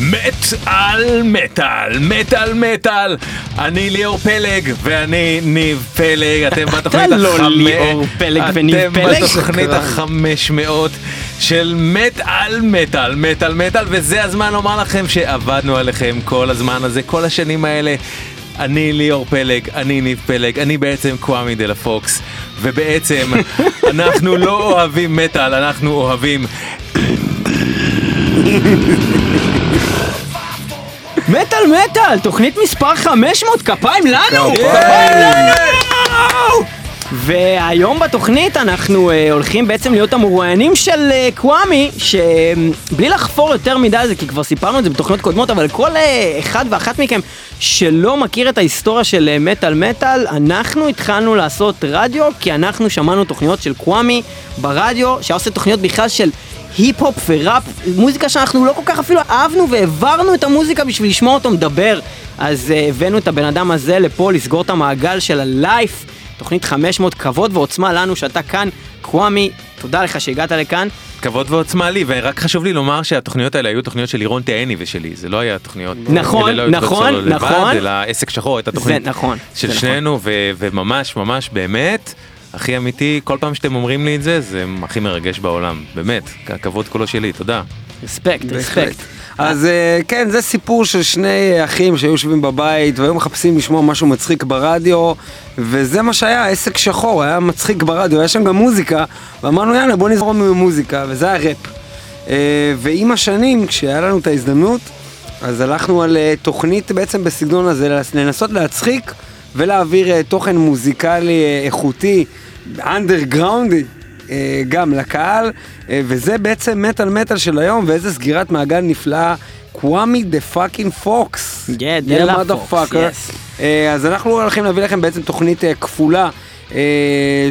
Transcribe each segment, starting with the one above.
מת על מטאל, מטאל מטאל. אני ליאור פלג ואני ניב פלג, אתם בתוכנית אתה לא ליאור פלג וניב אתם פלג. בתוכנית החמש מאות של מת על מטאל, מטאל מטאל, וזה הזמן לומר לכם שעבדנו עליכם כל הזמן הזה, כל השנים האלה. אני ליאור פלג, אני ניב פלג, אני בעצם קוואמי דה לה פוקס, ובעצם אנחנו לא אוהבים מטאל, אנחנו אוהבים מטאל מטאל, תוכנית מספר 500, כפיים לנו! כפיים. לנו! והיום בתוכנית אנחנו uh, הולכים בעצם להיות המרואיינים של uh, קוואמי, שבלי לחפור יותר מדי על זה, כי כבר סיפרנו את זה בתוכניות קודמות, אבל כל uh, אחד ואחת מכם שלא מכיר את ההיסטוריה של uh, מטאל מטאל, אנחנו התחלנו לעשות רדיו, כי אנחנו שמענו תוכניות של קוואמי ברדיו, שהיה עושה תוכניות בכלל של היפ-הופ וראפ, מוזיקה שאנחנו לא כל כך אפילו אהבנו והעברנו את המוזיקה בשביל לשמוע אותו מדבר. אז uh, הבאנו את הבן אדם הזה לפה לסגור את המעגל של הלייף, תוכנית 500 כבוד ועוצמה לנו שאתה כאן, קוואמי, תודה לך שהגעת לכאן. כבוד ועוצמה לי, ורק חשוב לי לומר שהתוכניות האלה היו תוכניות של לירון תהני ושלי, זה לא היה תוכניות, נכון, אלה לא נכון, שלו לבד, נכון. אלא עסק שחור הייתה תוכנית זה נכון, של זה שנינו, ו- וממש ממש באמת, הכי אמיתי, כל פעם שאתם אומרים לי את זה, זה הכי מרגש בעולם, באמת, הכבוד כולו שלי, תודה. רספקט. רספקט. אז אה, כן, זה סיפור של שני אחים שהיו יושבים בבית והיו מחפשים לשמוע משהו מצחיק ברדיו, וזה מה שהיה, עסק שחור, היה מצחיק ברדיו, היה שם גם מוזיקה, ואמרנו יאללה בוא נזרום עם מוזיקה, וזה הראפ. אה, ועם השנים, כשהיה לנו את ההזדמנות, אז הלכנו על אה, תוכנית בעצם בסגנון הזה, לנס- לנסות להצחיק ולהעביר אה, תוכן מוזיקלי אה, איכותי, underground-י. אה, גם לקהל, וזה בעצם מטאל מטאל של היום, ואיזה סגירת מעגל נפלאה. קוואמי דה fucking פוקס. La Fox, yes. אה, אז אנחנו הולכים להביא לכם בעצם תוכנית כפולה,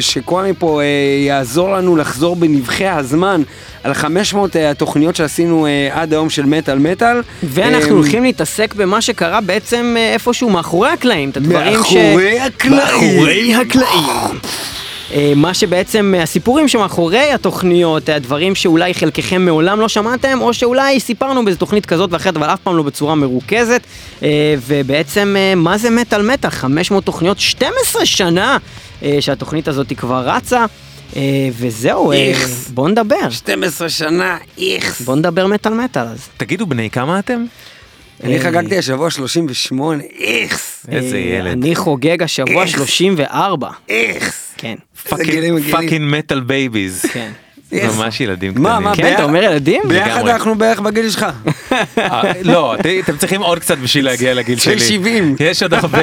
שקוואמי פה יעזור לנו לחזור בנבחי הזמן על 500 אה, התוכניות שעשינו אה, עד היום של מטאל מטאל. ואנחנו אה, הולכים להתעסק במה שקרה בעצם אה, איפשהו מאחורי הקלעים, את הדברים ש... מאחורי הקלעים. מאחורי הקלעים. מה שבעצם הסיפורים שמאחורי התוכניות, הדברים שאולי חלקכם מעולם לא שמעתם, או שאולי סיפרנו באיזה תוכנית כזאת ואחרת, אבל אף פעם לא בצורה מרוכזת. ובעצם, מה זה מטאל מטאל? 500 תוכניות, 12 שנה שהתוכנית הזאת כבר רצה. אה, וזהו, אה, איכס. בואו נדבר. 12 שנה, איכס. בואו נדבר מטאל מטאל אז. תגידו, בני כמה אתם? אני אה, חגגתי השבוע 38, איכס. איזה אה, ילד. אני חוגג השבוע 34. איכס. כן. Fucking metal babies. כן. ממש ילדים מה, קטנים. מה, כן, ביחד- אתה אומר ילדים? ביחד. אנחנו בערך בגיל שלך. לא, ת- אתם צריכים עוד קצת בשביל להגיע לגיל של שלי. 70. יש עוד הרבה,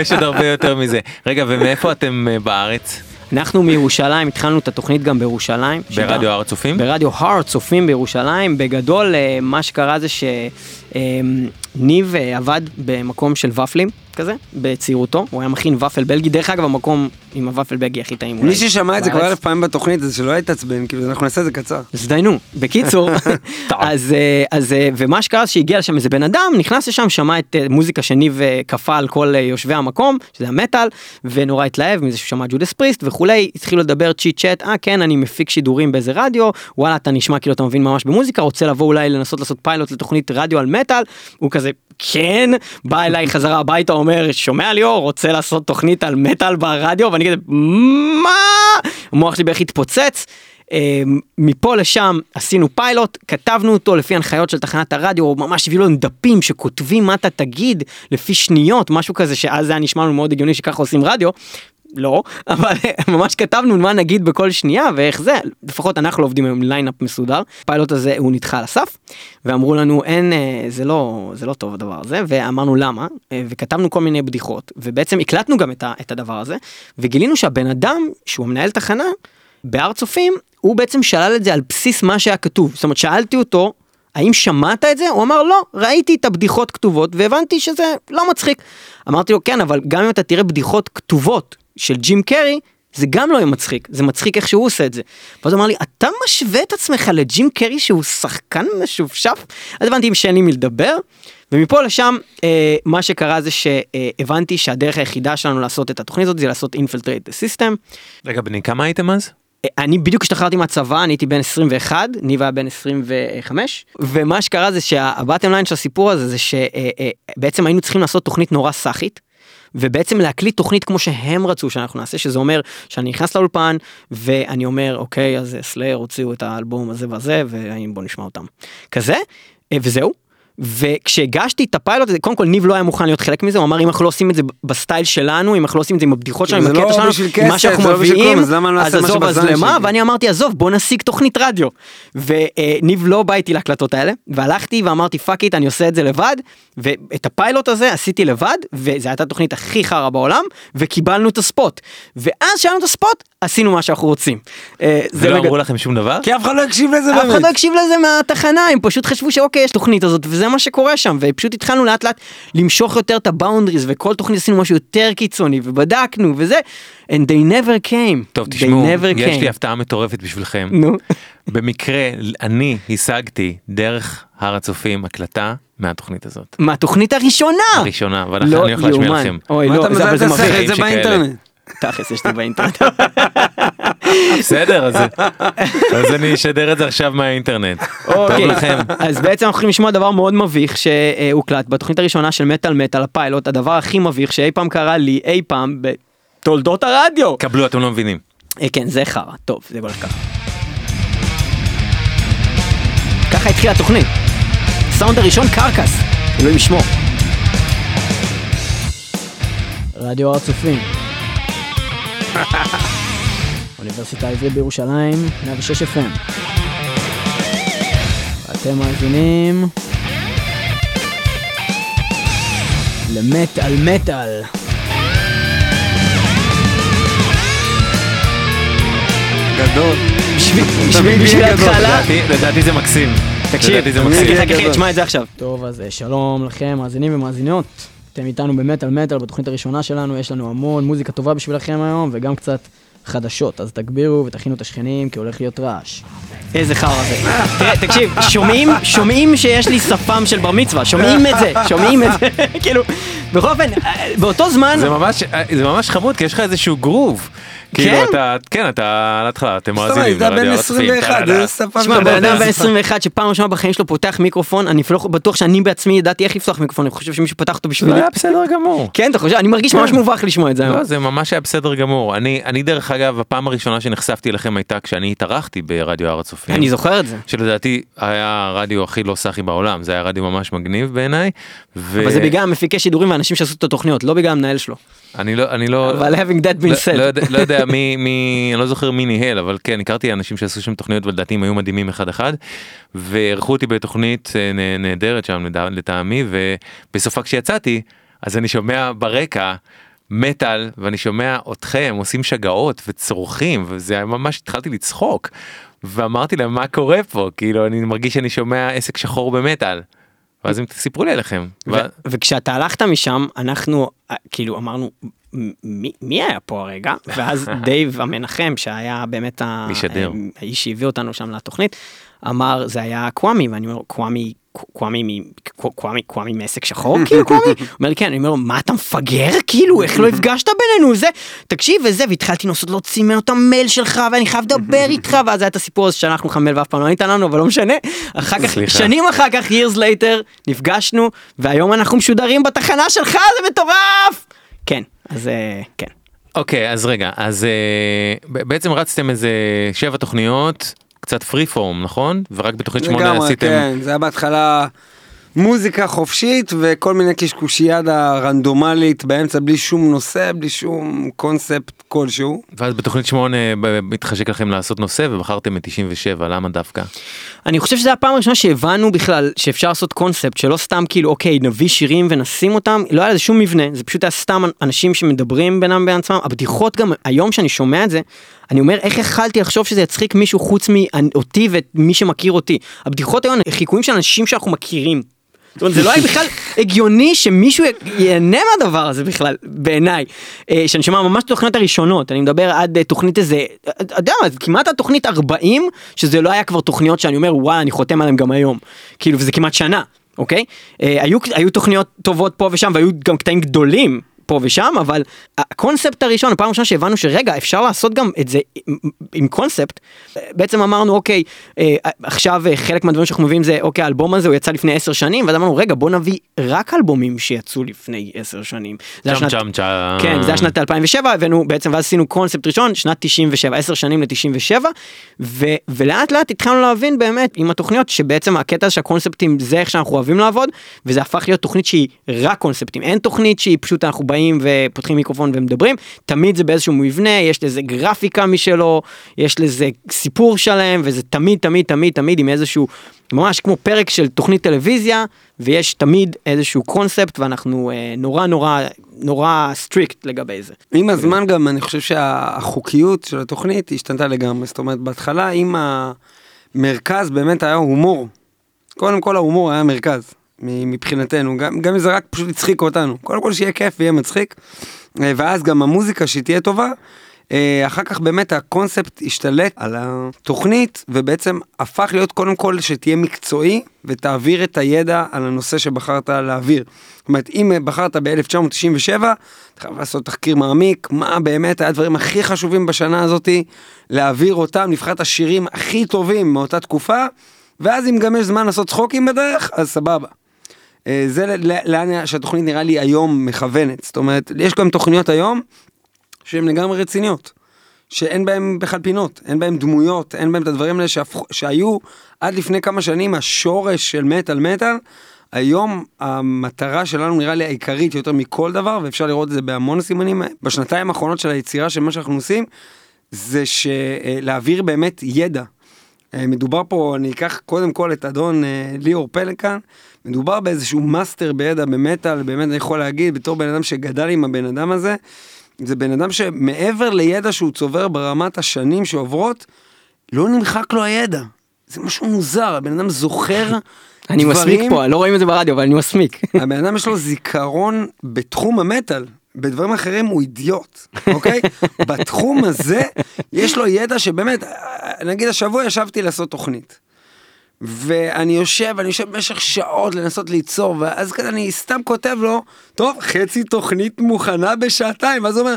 יש עוד הרבה יותר מזה. רגע, ומאיפה אתם בארץ? אנחנו מירושלים, התחלנו את התוכנית גם בירושלים. ברדיו הר הצופים? ברדיו הר צופים בירושלים. בגדול, אה, מה שקרה זה שניב עבד במקום של ופלים כזה, בצעירותו. הוא היה מכין ופל בלגי. דרך אגב, המקום עם הוופל בלגי הכי טעים. מי ששמע את זה כבר. אלף פעמים בתוכנית, אז שלא יתעצבן, כאילו אנחנו נעשה את זה קצר. הזדיינו. בקיצור, אז, אה, אז, אה, ומה שקרה זה שהגיע לשם איזה בן אדם, נכנס לשם, שמע את אה, מוזיקה שניב אה, כפה על כל אה, יושבי המקום, שזה המטאל, ונורא התלהב מזה שהוא שמע ג'ודס פריסט וכולי, התחילו לדבר צ'יט צ'אט, אה כן, אני מפיק שידורים באיזה רדיו, וואלה, אתה נשמע כאילו אתה מבין ממש במוזיקה, רוצה לבוא אולי לנסות לעשות פיילוט לתוכנית רדיו על מטאל, הוא כזה, כן, בא אליי חזרה הביתה, אומר, שומע ליאור, רוצה לעשות תוכנית על מטאל ברדיו, ואני כזה, מה? המוח שלי בערך התפוצץ. אה, מפה לשם עשינו פיילוט, כתבנו אותו לפי הנחיות של תחנת הרדיו, ממש הביאו לנו דפים שכותבים מה אתה תגיד לפי שניות, משהו כזה שאז היה נשמע לנו מאוד הגיוני שככה עושים רדיו. לא, אבל ממש כתבנו מה נגיד בכל שנייה ואיך זה, לפחות אנחנו עובדים עם lineup מסודר. הפיילוט הזה הוא נדחה על הסף, ואמרו לנו אין, אה, זה לא, זה לא טוב הדבר הזה, ואמרנו למה, אה, וכתבנו כל מיני בדיחות, ובעצם הקלטנו גם את, ה, את הדבר הזה, וגילינו שהבן אדם, שהוא המנהל תחנה, בהר צופים, הוא בעצם שלל את זה על בסיס מה שהיה כתוב. זאת אומרת, שאלתי אותו, האם שמעת את זה? הוא אמר, לא, ראיתי את הבדיחות כתובות והבנתי שזה לא מצחיק. אמרתי לו, כן, אבל גם אם אתה תראה בדיחות כתובות של ג'ים קרי, זה גם לא יהיה מצחיק, זה מצחיק איך שהוא עושה את זה. ואז הוא אמר לי, אתה משווה את עצמך לג'ים קרי שהוא שחקן משופשף? אז הבנתי שאין לי מי לדבר, ומפה לשם, אה, מה שקרה זה שהבנתי שהדרך היחידה שלנו לעשות את התוכנית הזאת זה לעשות infiltrate system. רגע, בני כמה הייתם אז? אני בדיוק השתחררתי מהצבא, אני הייתי בן 21, ניב היה בן 25, ומה שקרה זה שה bottom line של הסיפור הזה זה שבעצם היינו צריכים לעשות תוכנית נורא סאחית. ובעצם להקליט תוכנית כמו שהם רצו שאנחנו נעשה שזה אומר שאני נכנס לאולפן ואני אומר אוקיי אז סלייר הוציאו את האלבום הזה וזה ובוא נשמע אותם. כזה וזהו וכשהגשתי את הפיילוט הזה קודם כל ניב לא היה מוכן להיות חלק מזה הוא אמר אם אנחנו לא עושים את זה ב style שלנו אם אנחנו לא עושים את זה עם הבדיחות שלנו עם זה הקטע לא שלנו עם כסף, מה שאנחנו זה לא מביאים כלום, אז למה לא אז נעשה עזוב אז למה שלי? ואני אמרתי עזוב בוא נשיג תוכנית רדיו וניב לא בא איתי להקלטות האלה והלכתי ואמרתי fuck it אני עושה את זה לבד ואת הפיילוט הזה עשיתי לבד וזו הייתה התוכנית הכי חרא בעולם וקיבלנו את הספוט ואז שהיה לנו את הספוט עשינו מה שאנחנו רוצים. אה, ולא אמרו לכם שום דבר? כי אף אחד לא הקשיב לזה אף אחד באמת. לא הקשיב לזה מהתחנה הם פשוט חשבו שאוקיי יש תוכנית הזאת וזה מה שקורה שם ופשוט התחלנו לאט לאט למשוך יותר את הבאונדריז וכל תוכנית עשינו משהו יותר קיצוני ובדקנו וזה and they never came. טוב They תשמעו, never יש came. לי הפתעה מטורפת בשבילכם. נו. במקרה אני השגתי דרך הר הצופים הקלטה מהתוכנית הזאת. מהתוכנית הראשונה. הראשונה, ואני לא הולך להשמיע. לכם. אוי מה לא אתה זה- אבל זה מזלזל מביך. את זה. באינטרנט? תכלס יש לי באינטרנט. בסדר, אז אז אני אשדר את זה עכשיו מהאינטרנט. טוב אוקיי. לכם. אז בעצם אנחנו הולכים לשמוע דבר מאוד מביך שהוקלט בתוכנית הראשונה של מטאל מטאל הפיילוט הדבר הכי מביך שאי פעם קרה לי אי פעם בתולדות הרדיו. קבלו, אתם לא מבינים. אה, כן זה חרא טוב זה הולך ככה. ככה התחילה התוכנית. סאונד הראשון קרקס. אלוהים ישמור. רדיו הר הצופים. אוניברסיטה העברית בירושלים, 106 FM. אתם מאזינים למטאל מטאל. גדול. בשביל ההתחלה. לדעתי- זה מקסים. תקשיב, אני מקסים. אגיד-. תשמע את זה עכשיו. טוב, אז אה, שלום לכם, מאזינים ומאזינות. אתם איתנו במטאל מטאל בתוכנית הראשונה שלנו, יש לנו המון מוזיקה טובה בשבילכם היום, וגם קצת חדשות, אז תגבירו ותכינו את השכנים, כי הולך להיות רעש. איזה חרא זה. תראה, תקשיב, שומעים, שומעים שיש לי שפם של בר מצווה, שומעים את זה, שומעים את זה, כאילו, בכל אופן, אה, באותו זמן, זה ממש, זה ממש חמוד כי יש לך איזשהו גרוב. כאילו כן? אתה, כן אתה על ההתחלה, אתם מאזינים. זה לרדיו הר הצופים. 21, טה-דה-דה. זה שפה תשמע, בן אדם בן 21 שפעם ראשונה בחיים שלו פותח מיקרופון, אני אפילו לא בטוח שאני בעצמי ידעתי איך לפתוח מיקרופון, אני חושב שמישהו פתח אותו זה בשבילי. היה בסדר גמור. כן, אתה חושב? אני מרגיש ממש מובך לשמוע את זה. לא, זה ממש היה בסדר גמור. אני, אני דרך אגב, הפעם הראשונה שנחשפתי אליכם הייתה כשאני התארחתי ברדיו הר הצופים. אני זוכר את זה. שלדעתי היה הרדיו הכי לא סאחי בעולם, זה היה רדיו ממש מגניב בעיניי. אבל זה בגלל המפיקי שידורים ואנשים שעשו את התוכניות, לא בגלל המנהל שלו. אני לא, אני לא, אבל having that לא, been לא, יודע, said. לא יודע מי, מי, אני לא זוכר מי ניהל, אבל כן, הכרתי אנשים שעשו שם תוכניות ולדעתי הם היו מדהימים אחד אחד. ואירחו אותי בתוכנית אה, נה- נהדרת שם לטעמי, ובסופה כשיצאתי, אז אני שומע ברקע מטאל, ואני שומע אתכם עושים שגעות וצורכים, וזה ממש, התחלתי לצחוק. ואמרתי להם מה קורה פה, כאילו אני מרגיש שאני שומע עסק שחור במטאל. ואז הם סיפרו לי עליכם. ו- וכשאתה הלכת משם, אנחנו אה, כאילו אמרנו, "מ- מי מי היה פה הרגע? ואז דייב המנחם, שהיה באמת ה- משדר. האיש שהביא אותנו שם לתוכנית, אמר, זה היה קוואמי, ואני אומר, קוואמי, קוואמי, מ- קו- קוואמי, קוואמי מעסק שחור, כאילו קוואמי? הוא אומר לי, כן, אני אומר לו, מה אתה מפגר? כאילו, איך לא הפגשת בינינו? זה, תקשיב, וזה, והתחלתי לנסות להוציא ממנו את המייל שלך, ואני חייב לדבר איתך, ואז היה את הסיפור הזה שלחנו לך מייל ואף פעם לא ענית לנו, אבל לא משנה. אחר כך. שנים אחר כך, years later, נפגשנו, והיום אנחנו משודרים בתחנה שלך, זה מטורף! כן, אז אה, כן. אוקיי אז רגע אז אה, בעצם רצתם איזה שבע תוכניות קצת פרי פורם נכון? ורק בתוכנית שמונה לגמרי, עשיתם כן, זה היה בהתחלה מוזיקה חופשית וכל מיני קשקושיאדה רנדומלית באמצע בלי שום נושא, בלי שום קונספט כלשהו. ואז בתוכנית שמונה ב- מתחשק לכם לעשות נושא ובחרתם את 97 למה דווקא אני חושב שזו הפעם הראשונה שהבנו בכלל שאפשר לעשות קונספט שלא סתם כאילו אוקיי נביא שירים ונשים אותם לא היה לזה שום מבנה זה פשוט היה סתם אנשים שמדברים בינם בין עצמם הבדיחות גם היום שאני שומע את זה אני אומר איך יכלתי לחשוב שזה יצחיק מישהו חוץ מאותי ואת מי שמכיר אותי הבדיחות היום חיקויים של אנשים שאנחנו מכירים. זאת אומרת, זה לא היה בכלל הגיוני שמישהו ייהנה מהדבר הזה בכלל בעיניי. אה, שאני שומע ממש את התוכניות הראשונות אני מדבר עד אה, תוכנית איזה אתה יודע מה כמעט התוכנית 40 שזה לא היה כבר תוכניות שאני אומר וואי אני חותם עליהם גם היום כאילו וזה כמעט שנה אוקיי אה, היו היו תוכניות טובות פה ושם והיו גם קטעים גדולים. פה ושם, אבל הקונספט הראשון, הפעם הראשונה שהבנו שרגע, אפשר לעשות גם את זה עם, עם קונספט, בעצם אמרנו, אוקיי, אה, עכשיו אה, חלק מהדברים שאנחנו מביאים זה, אוקיי, האלבום הזה הוא יצא לפני עשר שנים, ואז אמרנו, רגע, בוא נביא רק אלבומים שיצאו לפני עשר שנים. זה היה צ'אם צ'אם. כן, זה היה שנת 2007, הבאנו בעצם, ואז עשינו קונספט ראשון, שנת 97, 10 שנים ל-97, ו- ולאט לאט התחלנו להבין באמת עם התוכניות שבעצם הקטע הזה שהקונספטים זה איך שאנחנו אוהבים לעבוד, וזה הפך להיות תוכנית שהיא רק קונספטים, אין תוכנית שהיא פשוט אנחנו באים ופותחים מיקרופון ומדברים, תמיד זה באיזשהו מבנה, יש לזה גרפיקה משלו, יש לזה סיפור שלם, וזה תמיד תמיד תמיד תמיד עם איזשהו, ממש כמו פרק של תוכנית טלוויזיה, ויש תמיד איזשהו קונספט ואנחנו אה, נורא נורא נורא strict לגבי זה. עם הזמן גם אני חושב שהחוקיות של התוכנית השתנתה לגמרי, זאת אומרת בהתחלה אם המרכז באמת היה הומור, קודם כל ההומור היה מרכז מבחינתנו, גם, גם אם זה רק פשוט הצחיק אותנו, קודם כל שיהיה כיף ויהיה מצחיק, אה, ואז גם המוזיקה שהיא תהיה טובה, אה, אחר כך באמת הקונספט השתלט על התוכנית ובעצם הפך להיות קודם כל שתהיה מקצועי ותעביר את הידע על הנושא שבחרת להעביר. זאת אומרת אם בחרת ב-1997 אתה חייב לעשות תחקיר מעמיק מה באמת היה הדברים הכי חשובים בשנה הזאתי להעביר אותם נבחר את השירים הכי טובים מאותה תקופה ואז אם גם יש זמן לעשות צחוקים בדרך אז סבבה. אה, זה לאן שהתוכנית נראה לי היום מכוונת זאת אומרת יש גם תוכניות היום שהן לגמרי רציניות. שאין בהם בכלל פינות, אין בהם דמויות, אין בהם את הדברים האלה שהפכו, שהיו עד לפני כמה שנים השורש של מטאל מטאל. היום המטרה שלנו נראה לי העיקרית יותר מכל דבר, ואפשר לראות את זה בהמון סימנים בשנתיים האחרונות של היצירה של מה שאנחנו עושים, זה שלהעביר באמת ידע. אה, מדובר פה, אני אקח קודם כל את אדון אה, ליאור פלקן, מדובר באיזשהו master בידע במטאל, באמת אני יכול להגיד בתור בן אדם שגדל עם הבן אדם הזה, זה בן אדם שמעבר לידע שהוא צובר ברמת השנים שעוברות, לא נמחק לו הידע. זה משהו מוזר, הבן אדם זוכר אני מסמיק פה, לא רואים את זה ברדיו, אבל אני מסמיק. הבן אדם יש לו זיכרון בתחום המטאל. בדברים אחרים הוא אידיוט, אוקיי? בתחום הזה יש לו ידע שבאמת, נגיד השבוע ישבתי לעשות תוכנית. ואני יושב, אני יושב במשך שעות לנסות ליצור, ואז כזה אני סתם כותב לו, טוב, חצי תוכנית מוכנה בשעתיים, ואז הוא אומר,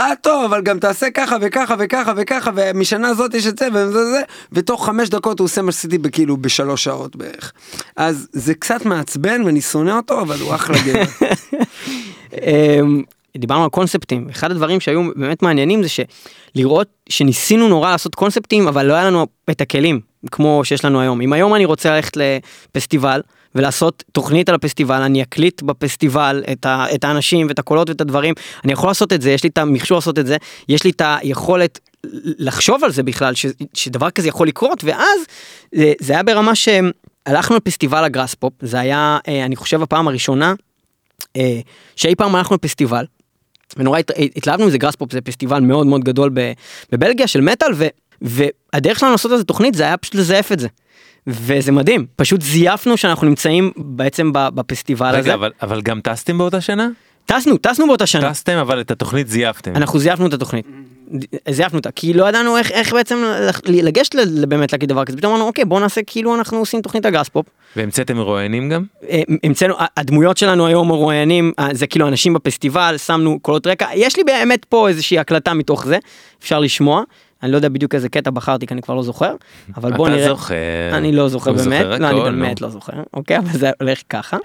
אה טוב, אבל גם תעשה ככה וככה וככה וככה, ומשנה הזאת יש את זה וזה זה, ותוך חמש דקות הוא עושה מה שעשיתי בכאילו בשלוש שעות בערך. אז זה קצת מעצבן ואני שונא אותו, אבל הוא אחלה גבר. אמ, דיברנו על קונספטים, אחד הדברים שהיו באמת מעניינים זה שלראות שניסינו נורא לעשות קונספטים, אבל לא היה לנו את הכלים, כמו שיש לנו היום. אם היום אני רוצה ללכת לפסטיבל, ולעשות תוכנית על הפסטיבל, אני אקליט בפסטיבל את, ה, את האנשים ואת הקולות ואת הדברים, אני יכול לעשות את זה, יש לי את המכשור לעשות את זה, יש לי את היכולת לחשוב על זה בכלל, ש, שדבר כזה יכול לקרות, ואז זה, זה היה ברמה שהלכנו לפסטיבל הגראס פופ, זה היה, אה, אני חושב, הפעם הראשונה שאי פעם הלכנו לפסטיבל. ונורא הת- התלהבנו מזה, גראס פופ זה פסטיבל מאוד מאוד גדול בבלגיה של מטאל, ו, והדרך שלנו לעשות איזה תוכנית זה היה פשוט לזייף את זה. וזה מדהים, פשוט זייפנו שאנחנו נמצאים בעצם בפסטיבל הזה. רגע, אבל, אבל גם טסתם באותה שנה? טסנו, טסנו באותה שנה. טסתם, אבל את התוכנית זייפתם. אנחנו זייפנו את התוכנית. זייפנו אותה, כי לא ידענו איך, איך בעצם לגשת באמת להגיד דבר כזה. פתאום אמרנו, אוקיי, בוא נעשה כאילו אנחנו עושים תוכנית הגראס פופ. והמצאתם מרואיינים גם? אה, המצאנו, הדמויות שלנו היום מרואיינים, אה, זה כאילו אנשים בפסטיבל, שמנו קולות רקע, יש לי באמת פה איזושהי הקלטה מתוך זה, אפשר לשמוע, אני לא יודע בדיוק איזה קטע בחרתי כי אני כבר לא זוכר, אבל בוא אתה נראה, זוכר. אני לא זוכר באמת, לא, אני באמת. לא זוכר, אוקיי, אבל זה הולך ככה.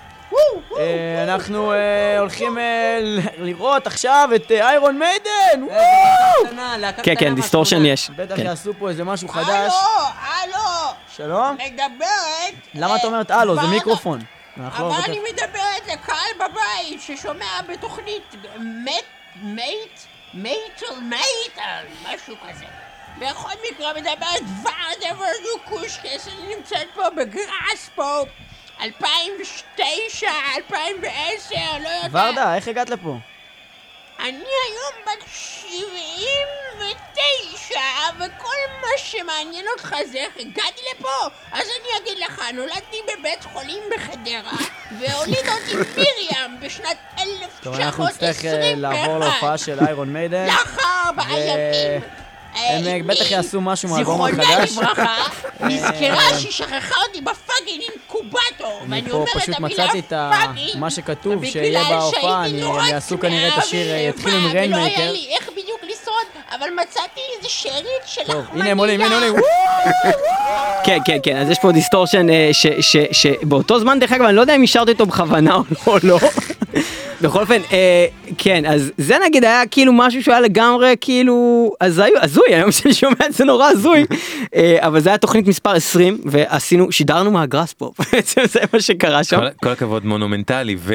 אה, אנחנו אה, הולכים אה, לראות עכשיו את Iron Maiden! כן, כן, distortion יש. בטח כן. יעשו פה איזה משהו חדש. הלו, הלו, שלום? מדברת. למה את אומרת הלו? זה. מיקרופון. אבל אני מדברת לקהל בבית ששומע בתוכנית מט, מייט, מייטל מייטל, משהו כזה. בכל מקרה מדברת ורדה ורדוקושקס, אני נמצאת פה ב Graspop, 2009, 2010, לא יודעת. ורדה, איך הגעת לפה? אני היום בת 79, וכל מה שמעניין אותך זה איך הגעתי לפה. אז אני אגיד לך, נולדתי בבית חולים בחדרה, והוליד אותי מרים בשנת טוב, אנחנו נצטרך אה, לעבור להופעה 1921. של איירון מיידן. לאחר ארבעה ימים. אה, הם, אה, אמי, בטח יעשו משהו מהאלבום זיכרונה החדש. לברכה, אה, נזכרה שהיא שכחה אותי בפאקינג אינקובטור אינקובטור, אני ואני אומרת את פשוט המילה מצאתי את פאקינג. מה שכתוב שיהיה בהופעה, הם יעשו כנראה את השיר, יתחילו עם ולא. היה לי איך בדיוק לשרוד, אבל מצאתי איזה שארית של טוב, לחמניה. הנה הם עולים, הנה עולים. כן כן כן אז יש פה דיסטורשן אה, שבאותו זמן דרך אגב אני לא יודע אם אישרתי אותו בכוונה או לא. בכל אופן אה, כן אז זה נגיד היה כאילו משהו שהוא היה לגמרי כאילו הזוי הזוי היום שאני שומע את זה נורא הזוי אה, אבל זה היה תוכנית מספר 20 ועשינו שידרנו מהגראס פה בעצם זה מה שקרה שם. כל, כל הכבוד מונומנטלי ו...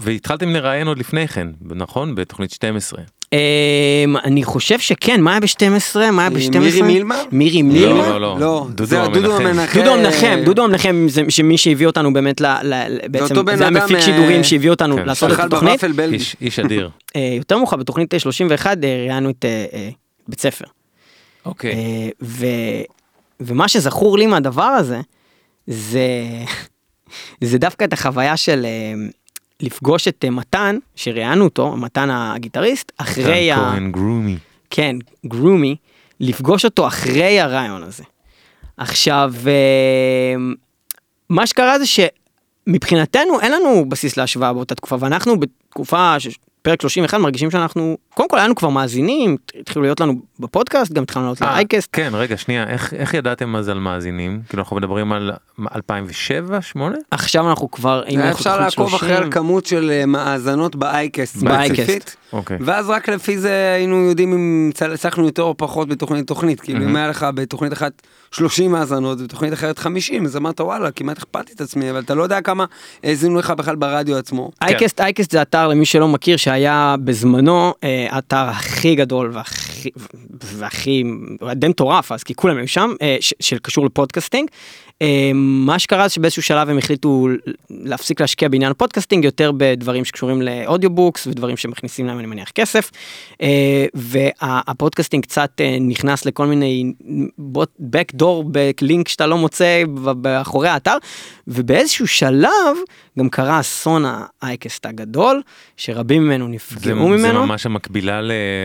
והתחלתם לראיין עוד לפני כן נכון בתוכנית 12. אמ, אני חושב שכן מה היה ב-12 מה היה ב-12 מירי מילמר? מירי לא מילמר. לא לא לא, דודו זה דודו המנחם. דודו המנחם, דודו המנחם זה שמי שהביא אותנו באמת בעצם זה המפיק אה, שידורים שהביא אותנו כן, לעשות את התוכנית. איש, אדיר. אה, יותר מאוחר בתוכנית 31 אה, ראיינו את בית ספר. אוקיי. ומה שזכור לי מהדבר הזה זה זה דווקא את החוויה של לפגוש את אה, מתן שראיינו אותו מתן הגיטריסט אחרי ה... כהן גרומי. כן, גרומי, לפגוש אותו אחרי הרעיון הזה. עכשיו, אה, מה שקרה זה שמבחינתנו אין לנו בסיס להשוואה באותה תקופה, ואנחנו בתקופה, פרק 31, מרגישים שאנחנו, קודם כל היה לנו כבר מאזינים, התחילו להיות לנו בפודקאסט, גם התחלנו לעלות אה, לאייקסט. כן רגע שנייה איך איך ידעתם אז על מאזינים כאילו אנחנו מדברים על 2007 8 עכשיו אנחנו כבר, אפשר לעקוב אחרי 30, הכמות של אה, מאזנות באייקסט באייקסט. אוקיי. ואז רק לפי זה היינו יודעים אם הצלחנו יותר או פחות בתוכנית לתוכנית. כאילו. אם היה לך בתוכנית אחת 30 האזנות ובתוכנית אחרת 50 אז אמרת וואלה כמעט הכפלתי את עצמי אבל אתה לא יודע כמה האזינו לך בכלל ברדיו עצמו. iCast, iCast זה אתר למי שלא מכיר שהיה בזמנו אה, האתר הכי גדול והכי, והכי די מטורף אז כי כולם היו שם אה, שקשור ל podcasting. אה, מה שקרה זה שבאיזשהו שלב הם החליטו להפסיק להשקיע בעניין ה podcasting יותר בדברים שקשורים ל audiobooks ודברים שמכניסים להם אני מניח כסף. אה, והפודקאסטינג קצת אה, נכנס לכל מיני backdoor בלינק שאתה לא מוצא באחורי האתר ובאיזשהו שלב גם קרה אסון האייקסט הגדול שרבים ממנו זה, נפגעו זה ממנו. ממש המקבילה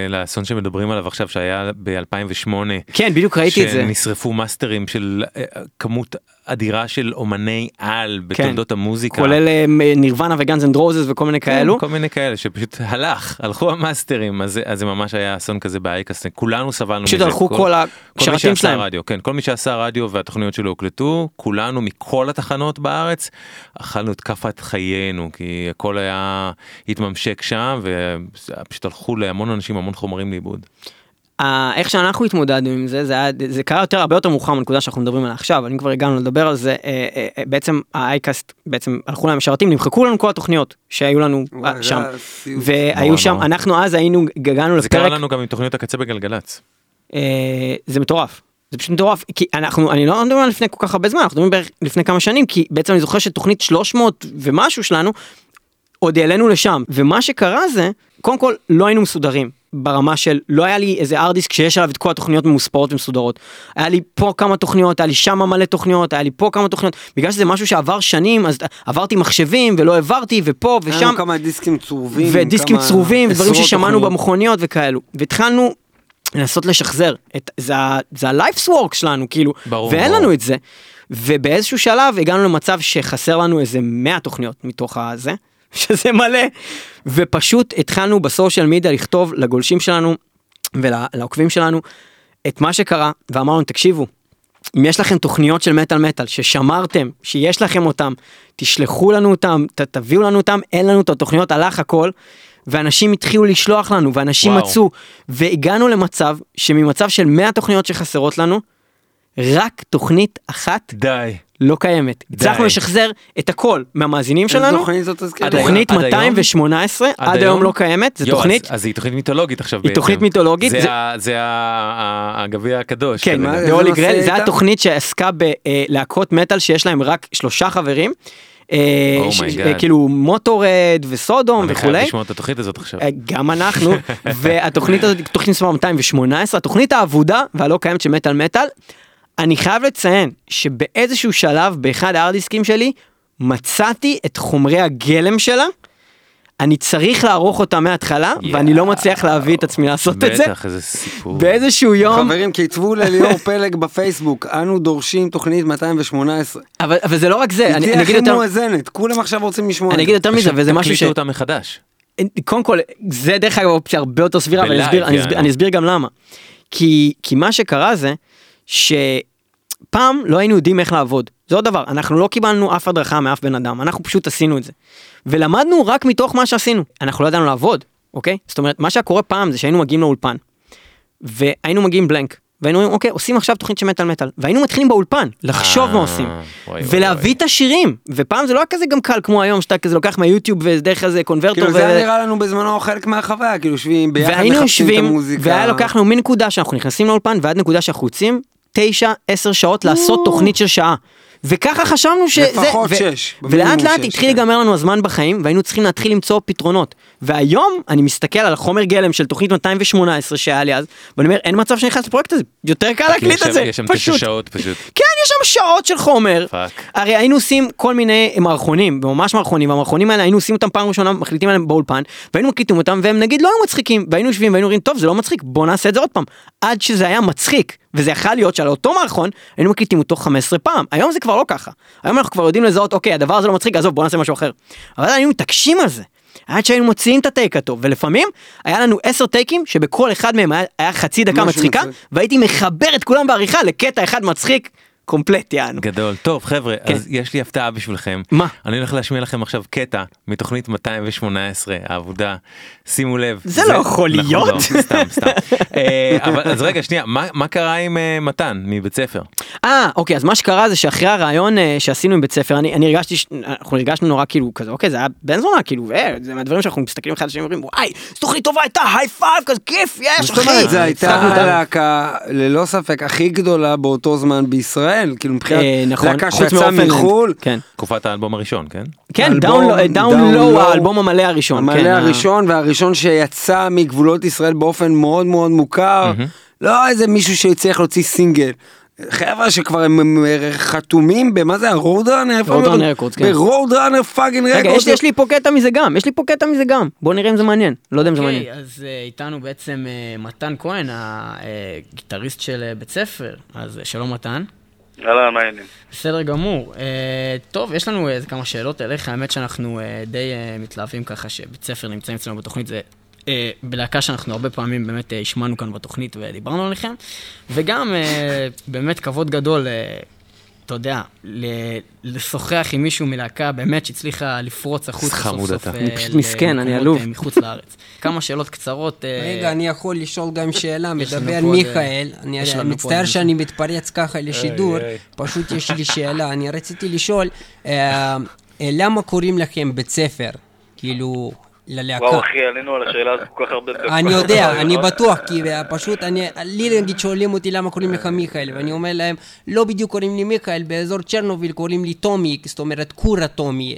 לאסון שמדברים עליו עכשיו שהיה ב-2008. כן בדיוק ראיתי את זה. שנשרפו מאסטרים של אה, כמות אדירה של אומני על כן. בתולדות המוזיקה. כולל אה, Nirvana ו Guns N' Roses וכל מיני כן, כאלו. כל מיני כאלה שפשוט הלך הלכו המאסטרים אז, אז זה ממש היה אסון כזה ב iCast כולנו סבלנו פשוט מזה. הלכו כל מי השרתים שלהם. רדיו כן כל מי שעשה רדיו והתוכניות שלו הוקלטו כולנו מכל התחנות בארץ אכלנו את כאפת חיינו כי הכל היה התממשק שם ופשוט הלכו להמון אנשים המון חומרים לאיבוד. איך שאנחנו התמודדנו עם זה זה היה זה קרה יותר הרבה יותר מאוחר מהנקודה שאנחנו מדברים עליה עכשיו אבל אם כבר הגענו לדבר על זה אה, אה, אה, בעצם ה iCast בעצם הלכו להם השרתים נמחקו לנו כל התוכניות שהיו לנו אה, וואי, שם. והיו נורא, שם נורא. אנחנו אז היינו הגענו זה קרה לפרק לנו גם עם תוכניות הקצה בגלגלצ. אה, זה מטורף. זה פשוט מטורף כי אנחנו אני לא מדבר על לפני כל כך הרבה זמן אנחנו מדברים בערך לפני כמה שנים כי בעצם אני זוכר שתוכנית 300 ומשהו שלנו עוד העלינו לשם ומה שקרה זה קודם כל לא היינו מסודרים ברמה של לא היה לי איזה ארדיסק שיש עליו את כל התוכניות ממוספרות ומסודרות היה לי פה כמה תוכניות היה לי שם מלא תוכניות היה לי פה כמה תוכניות בגלל שזה משהו שעבר שנים אז עברתי מחשבים ולא העברתי ופה היה ושם לנו כמה דיסקים צרובים. ודיסקים כמה צרובים ודברים עשרות ששמענו תוכניות. במכוניות וכאלו והתחלנו לנסות לשחזר את זה ה- זה ה-life's work שלנו כאילו ברור, ואין ברור. לנו את זה ובאיזשהו שלב הגענו למצב שחסר לנו איזה 100 תוכניות מתוך הזה שזה מלא ופשוט התחלנו בסושיאל מדיה לכתוב לגולשים שלנו ולעוקבים שלנו את מה שקרה ואמרנו תקשיבו אם יש לכם תוכניות של מטאל מטאל ששמרתם שיש לכם אותם תשלחו לנו אותם ת, תביאו לנו אותם אין לנו את התוכניות הלך הכל ואנשים התחילו לשלוח לנו ואנשים וואו. מצאו והגענו למצב שממצב של 100 תוכניות שחסרות לנו רק תוכנית אחת די. לא קיימת די. הצלחנו לשחזר את הכל מהמאזינים שלנו תוכנית זאת תזכיר? היום? תוכנית עד היום? 218 עד היום לא קיימת זה יו, תוכנית אז, אז היא תוכנית מיתולוגית עכשיו היא תוכנית מיתולוגית, זה, זה- זה ה- ה- הגביע הקדוש. כן. מה- זה? התוכנית שעסקה בלהקות מטאל שיש להם רק שלושה חברים. אה, Oh ש- my God. אה, כאילו מוטורד וסודום אני חייב וכולי. לשמוע את התוכנית הזאת עכשיו. אה, גם אנחנו והתוכנית הזאת היא תוכנית מספר 218 התוכנית האבודה והלא קיימת של מטאל מטאל. אני חייב לציין שבאיזשהו שלב באחד הארדיסקים שלי מצאתי את חומרי הגלם שלה. אני צריך לערוך אותה מההתחלה, ואני לא מצליח להביא את עצמי לעשות את זה. בטח, איזה סיפור. באיזשהו יום, חברים, כתבו לליאור פלג בפייסבוק, אנו דורשים תוכנית 218. אבל אבל זה לא רק זה, אני תהיה אני אגיד הכי יותר, מואזנת, כולם עכשיו רוצים לשמוע אני אגיד. יותר מזה, וזה משהו ש... תקליטו אותה מחדש. קודם כל זה דרך אגב אופציה הרבה יותר סבירה ואני אסביר, אני יענו. אסביר, אני אסביר גם למה. כי, כי מה שקרה זה שפעם לא היינו יודעים איך לעבוד. זה עוד דבר, אנחנו לא קיבלנו אף הדרכה מאף בן אדם, אנחנו פשוט עשינו את זה. ולמדנו רק מתוך מה שעשינו, אנחנו לא ידענו לעבוד, אוקיי? זאת אומרת, מה שהיה קורה פעם זה שהיינו מגיעים לאולפן, והיינו מגיעים בלנק, והיינו אומרים, אוקיי, עושים עכשיו תוכנית של מטאל מטאל, והיינו מתחילים באולפן, לחשוב אה, מה עושים, וואי, וואי, ולהביא. את השירים, ופעם זה לא היה כזה גם קל כמו היום, שאתה כזה לוקח מהיוטיוב ודרך איזה קונברטור, כאילו זה נראה לנו בזמנו חלק מהחוויה, כאילו יושבים ביחד והיינו מחפשים את יושבים, המוזיקה. והיה לוקח לנו מנקודה שאנחנו נכנסים לאולפן ועד נקודה שאנחנו יוצאים, תשע, עשר שעות לעשות תוכנית של שעה. וככה חשבנו שזה... לפחות ו- שש, ולאט לאט שש, התחיל כן. להיגמר לנו הזמן בחיים והיינו צריכים להתחיל למצוא פתרונות. והיום אני מסתכל על החומר גלם של תוכנית 218 שהיה לי אז, ואני אומר אין מצב שאני נכנס לפרויקט הזה, יותר קל להקליט את זה, יש שם תשע. שעות פשוט. כן, יש שם שעות של חומר. fuck. הרי היינו עושים כל מיני מערכונים, ממש מערכונים, והמערכונים האלה היינו עושים אותם פעם ראשונה, מחליטים עליהם באולפן, והיינו מקליטים אותם, והם נגיד לא היו מצחיקים, והיינו יושבים והיינו אומרים, טוב, זה לא מצחיק, בוא נעשה את זה עוד פעם. עד שזה היה מצחיק, וזה יכול להיות שעל אותו מערכון, היינו מקליטים אותו 15 פעם. היום זה כבר לא ככה. היום אנחנו כבר יודעים לזהות, אוקיי, הדבר הזה לא מצחיק, עזוב, בוא נעשה משהו אחר. אבל היינו מתעקשים על זה. עד שהיינו מוציאים את הטייק הטוב, ולפעמים היה לנו 10 טייקים שבכל אחד מהם היה, היה חצי דקה מצחיקה, מצחיק. והייתי מחבר את כולם בעריכה לקטע אחד מצחיק, קומפלט יענו. גדול. טוב חבר'ה, כן. אז יש לי הפתעה בשבילכם. מה? אני הולך להשמיע לכם עכשיו קטע מתוכנית 218 העבודה. שימו לב. זה לא יכול נכון, להיות. לא, סתם סתם. אה, אבל אז רגע שנייה, מה- מה קרה עם אה, מתן מבית ספר? אה, אוקיי, אז מה שקרה זה שאחרי הרעיון אה, שעשינו עם בית ספר, אני, אני הרגשתי, ש- אנחנו הרגשנו נורא כאילו כזה, אוקיי, זה היה בן זונה, כאילו, אה, זה מהדברים שאנחנו מסתכלים אחד על השני ואומרים, וואי, זו תוכנית טובה הייתה, high five, כזה כיף, יש, זאת אחי. אומרת, זו הייתה. הלהקה ללא ספק הכי גדולה באותו זמן בישראל, כאילו מבחינת אה, נכון, להקה שיצאה. מחו"ל, כן, תקופת האלבום הראשון, כן? כן, Down Down Low, Low, האלבום המלא הראשון. המלא כן, ה- הראשון והראשון שיצא מגבולות ישראל באופן מאוד מאוד מוכר, לא איזה מישהו שהצליח להוציא סינגל. חבר'ה שכבר הם הם חתומים במה זה ה Roadrunner? איפה Road הם- Runner Records, כן. ב Roadrunner fucking רגע, Record. יש לי- יש לי פה קטע מזה גם, יש לי פה קטע מזה גם. בוא נראה אם זה מעניין, לא יודע אם זה מעניין. אוקיי, אז אה, איתנו בעצם אה, מתן כהן, הגיטריסט של בית ספר. אז שלום מתן. אהלן, מה העניינים? בסדר גמור. אה, טוב, יש לנו איזה כמה שאלות אליך. האמת שאנחנו אה, די אה, מתלהבים ככה שבית ספר נמצאים אצלנו בתוכנית. זה אה, בלהקה שאנחנו הרבה פעמים באמת אה, השמענו כאן בתוכנית ודיברנו עליכם. וגם אה, באמת כבוד גדול, אה, אתה יודע, ל- לשוחח עם מישהו מלהקה באמת שהצליחה לפרוץ החוצה סוף חמוד סוף. אתה. אה, אני פשוט מסכן, אני עלוב. אה, מחוץ לארץ. כמה שאלות קצרות. אה, רגע, אני יכול לשאול גם שאלה, מדבר מיכאל, אני מצטער שאני מתפרץ ככה לשידור, פשוט יש לי שאלה, אני רציתי לשאול, אה, אה, למה קוראים לכם בית ספר? כאילו, ללהקה. וואו אחי, עלינו על השאלה הזאת כל כך הרבה... אני יודע, אני בטוח, כי אה, פשוט, אני, לי נגיד שואלים אותי למה קוראים לך מיכאל, ואני אומר להם, לא בדיוק קוראים לי מיכאל, באזור צ'רנוביל קוראים לי טומי, זאת אומרת קורה טומי,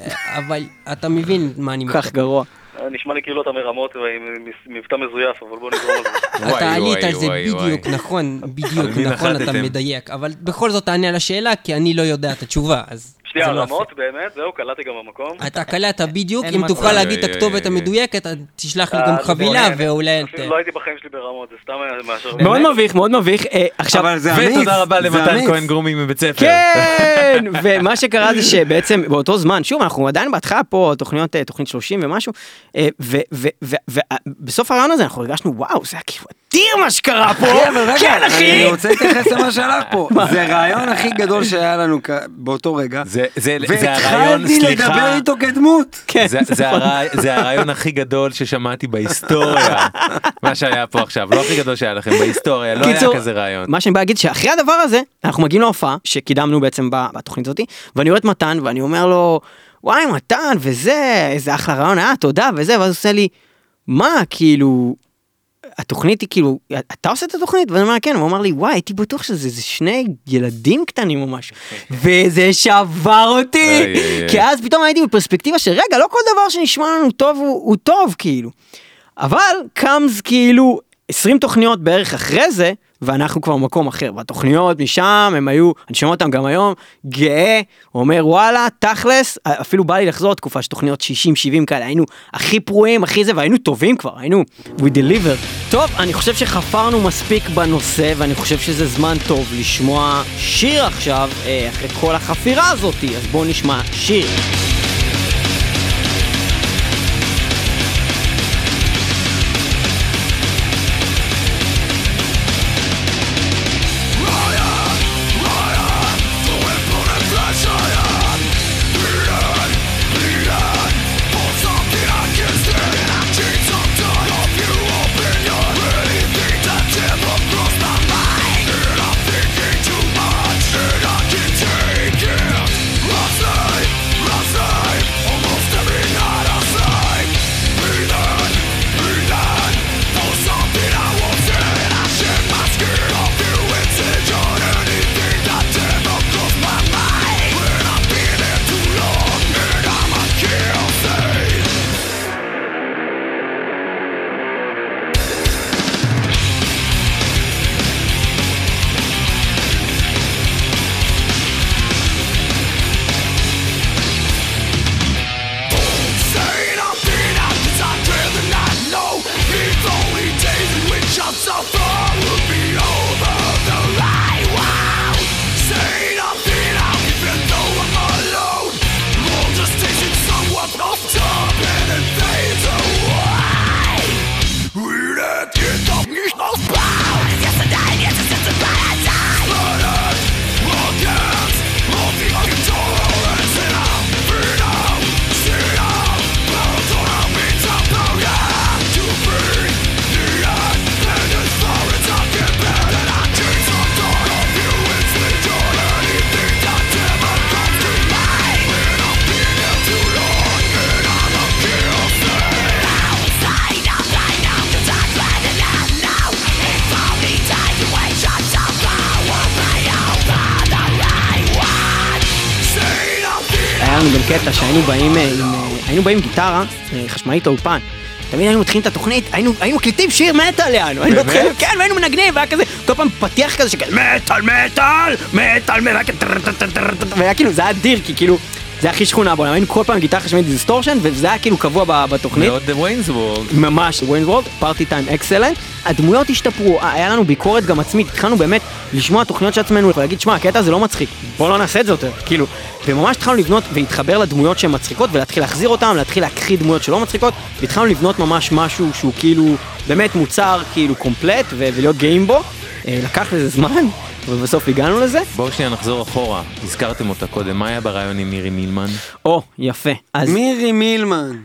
אה, אבל אתה מבין מה אני כל כך גרוע. נשמע לי כאילו אתה מרמות ועם מבטא מזויף, אבל בוא נגרום על זה. אתה עלית על זה בדיוק. נכון, בדיוק, נכון, אתה? מדייק, אבל בכל זאת תענה על השאלה, כי אני לא יודע את התשובה, אז שנייה, זה לא רמות, באמת, זהו, קלעתי גם במקום. אתה קלעת בדיוק, אם. תוכל להגיד את הכתובת. המדויקת, תשלח לי אה, גם חבילה. ואולי... אפילו לא הייתי בחיים שלי ברמות, זה סתם היה מאשר... מאוד מביך, מאוד מביך. אה, עכשיו, ותודה רבה למתן. כהן גרומי מבית ספר. כן, ומה שקרה זה שבעצם באותו זמן, שוב, אנחנו עדיין בהתחלה פה, תוכניות, אה, תוכנית 30 ומשהו, אה, ובסוף הרעיון הזה אנחנו הרגשנו, וואו, זה היה כאילו אדיר מה שקרה פה, אחי, אבל רגע, כן אחי, אני רוצה להתייחס למה שהלך פה. זה הרעיון הכי גדול שהיה לנו כ- באותו רגע. זה- זה זה הרעיון, והתחלתי לדבר סליחה. איתו כדמות. כן, זה- זה הרעי- זה הרעיון הכי גדול ששמעתי בהיסטוריה, מה שהיה פה עכשיו, לא הכי גדול שהיה לכם, בהיסטוריה, לא היה קיצור, כזה רעיון. מה שאני בא להגיד שאחרי הדבר הזה אנחנו מגיעים להופעה שקידמנו בעצם בתוכנית הזאתי ואני רואה את מתן ואני אומר לו וואי מתן וזה איזה אחלה רעיון היה תודה וזה ואז הוא עושה לי מה כאילו התוכנית היא כאילו אתה עושה את התוכנית? ואני אומר כן הוא אמר לי וואי הייתי בטוח שזה זה שני ילדים קטנים או משהו. וזה שבר אותי. כי אז פתאום הייתי בפרספקטיבה של רגע לא כל דבר שנשמע לנו טוב הוא, הוא טוב כאילו. אבל קאמס כאילו 20 תוכניות בערך אחרי זה ואנחנו כבר במקום אחר. בתוכניות משם הם היו, אני שומע אותם גם היום, גאה, אומר וואלה, תכלס, אפילו בא לי לחזור לתקופה של תוכניות 60-70 כאלה, היינו הכי פרועים, הכי זה, והיינו טובים כבר, היינו, we deliver. טוב, אני חושב שחפרנו מספיק בנושא, ואני חושב שזה זמן טוב לשמוע שיר עכשיו, אה, אחרי כל החפירה הזאתי, אז בואו נשמע שיר. לנו שהיינו באים אה, עם, אה, היינו באים עם גיטרה אה, חשמלית לאולפן. תמיד היינו מתחילים את התוכנית, היינו, היינו מקליטים שיר מטאל יענו, היינו? מתחילים, כן, והיינו מנגנים, והיה כזה, כל פעם פתיח כזה שכזה, מטאל, מטאל, מטאל, והיה כאילו, זה היה אדיר, כי כאילו, זה הכי שכונה בעולם, היינו כל פעם עם גיטרה חשמלית distortion, וזה היה כאילו קבוע בתוכנית. Wayne's World. ממש, Wayne's World, party time excellent. הדמויות השתפרו, היה לנו ביקורת גם עצמית, התחלנו באמת לשמוע תוכניות של עצמנו ולהגיד, שמע, הקטע הזה לא מצחיק, בוא לא נעשה את זה יותר, כאילו. וממש התחלנו לבנות ולהתחבר לדמויות שהן מצחיקות ולהתחיל להחזיר אותן, להתחיל להקריא דמויות שלא מצחיקות, והתחלנו לבנות ממש משהו שהוא כאילו באמת מוצר כאילו קומפלט ולהיות גאים בו. אה, לקח לזה זמן, ובסוף הגענו לזה. בואו שנייה נחזור אחורה, הזכרתם אותה קודם, מה היה ברעיון עם מירי מילמן? או, יפה. אז מירי מילמן.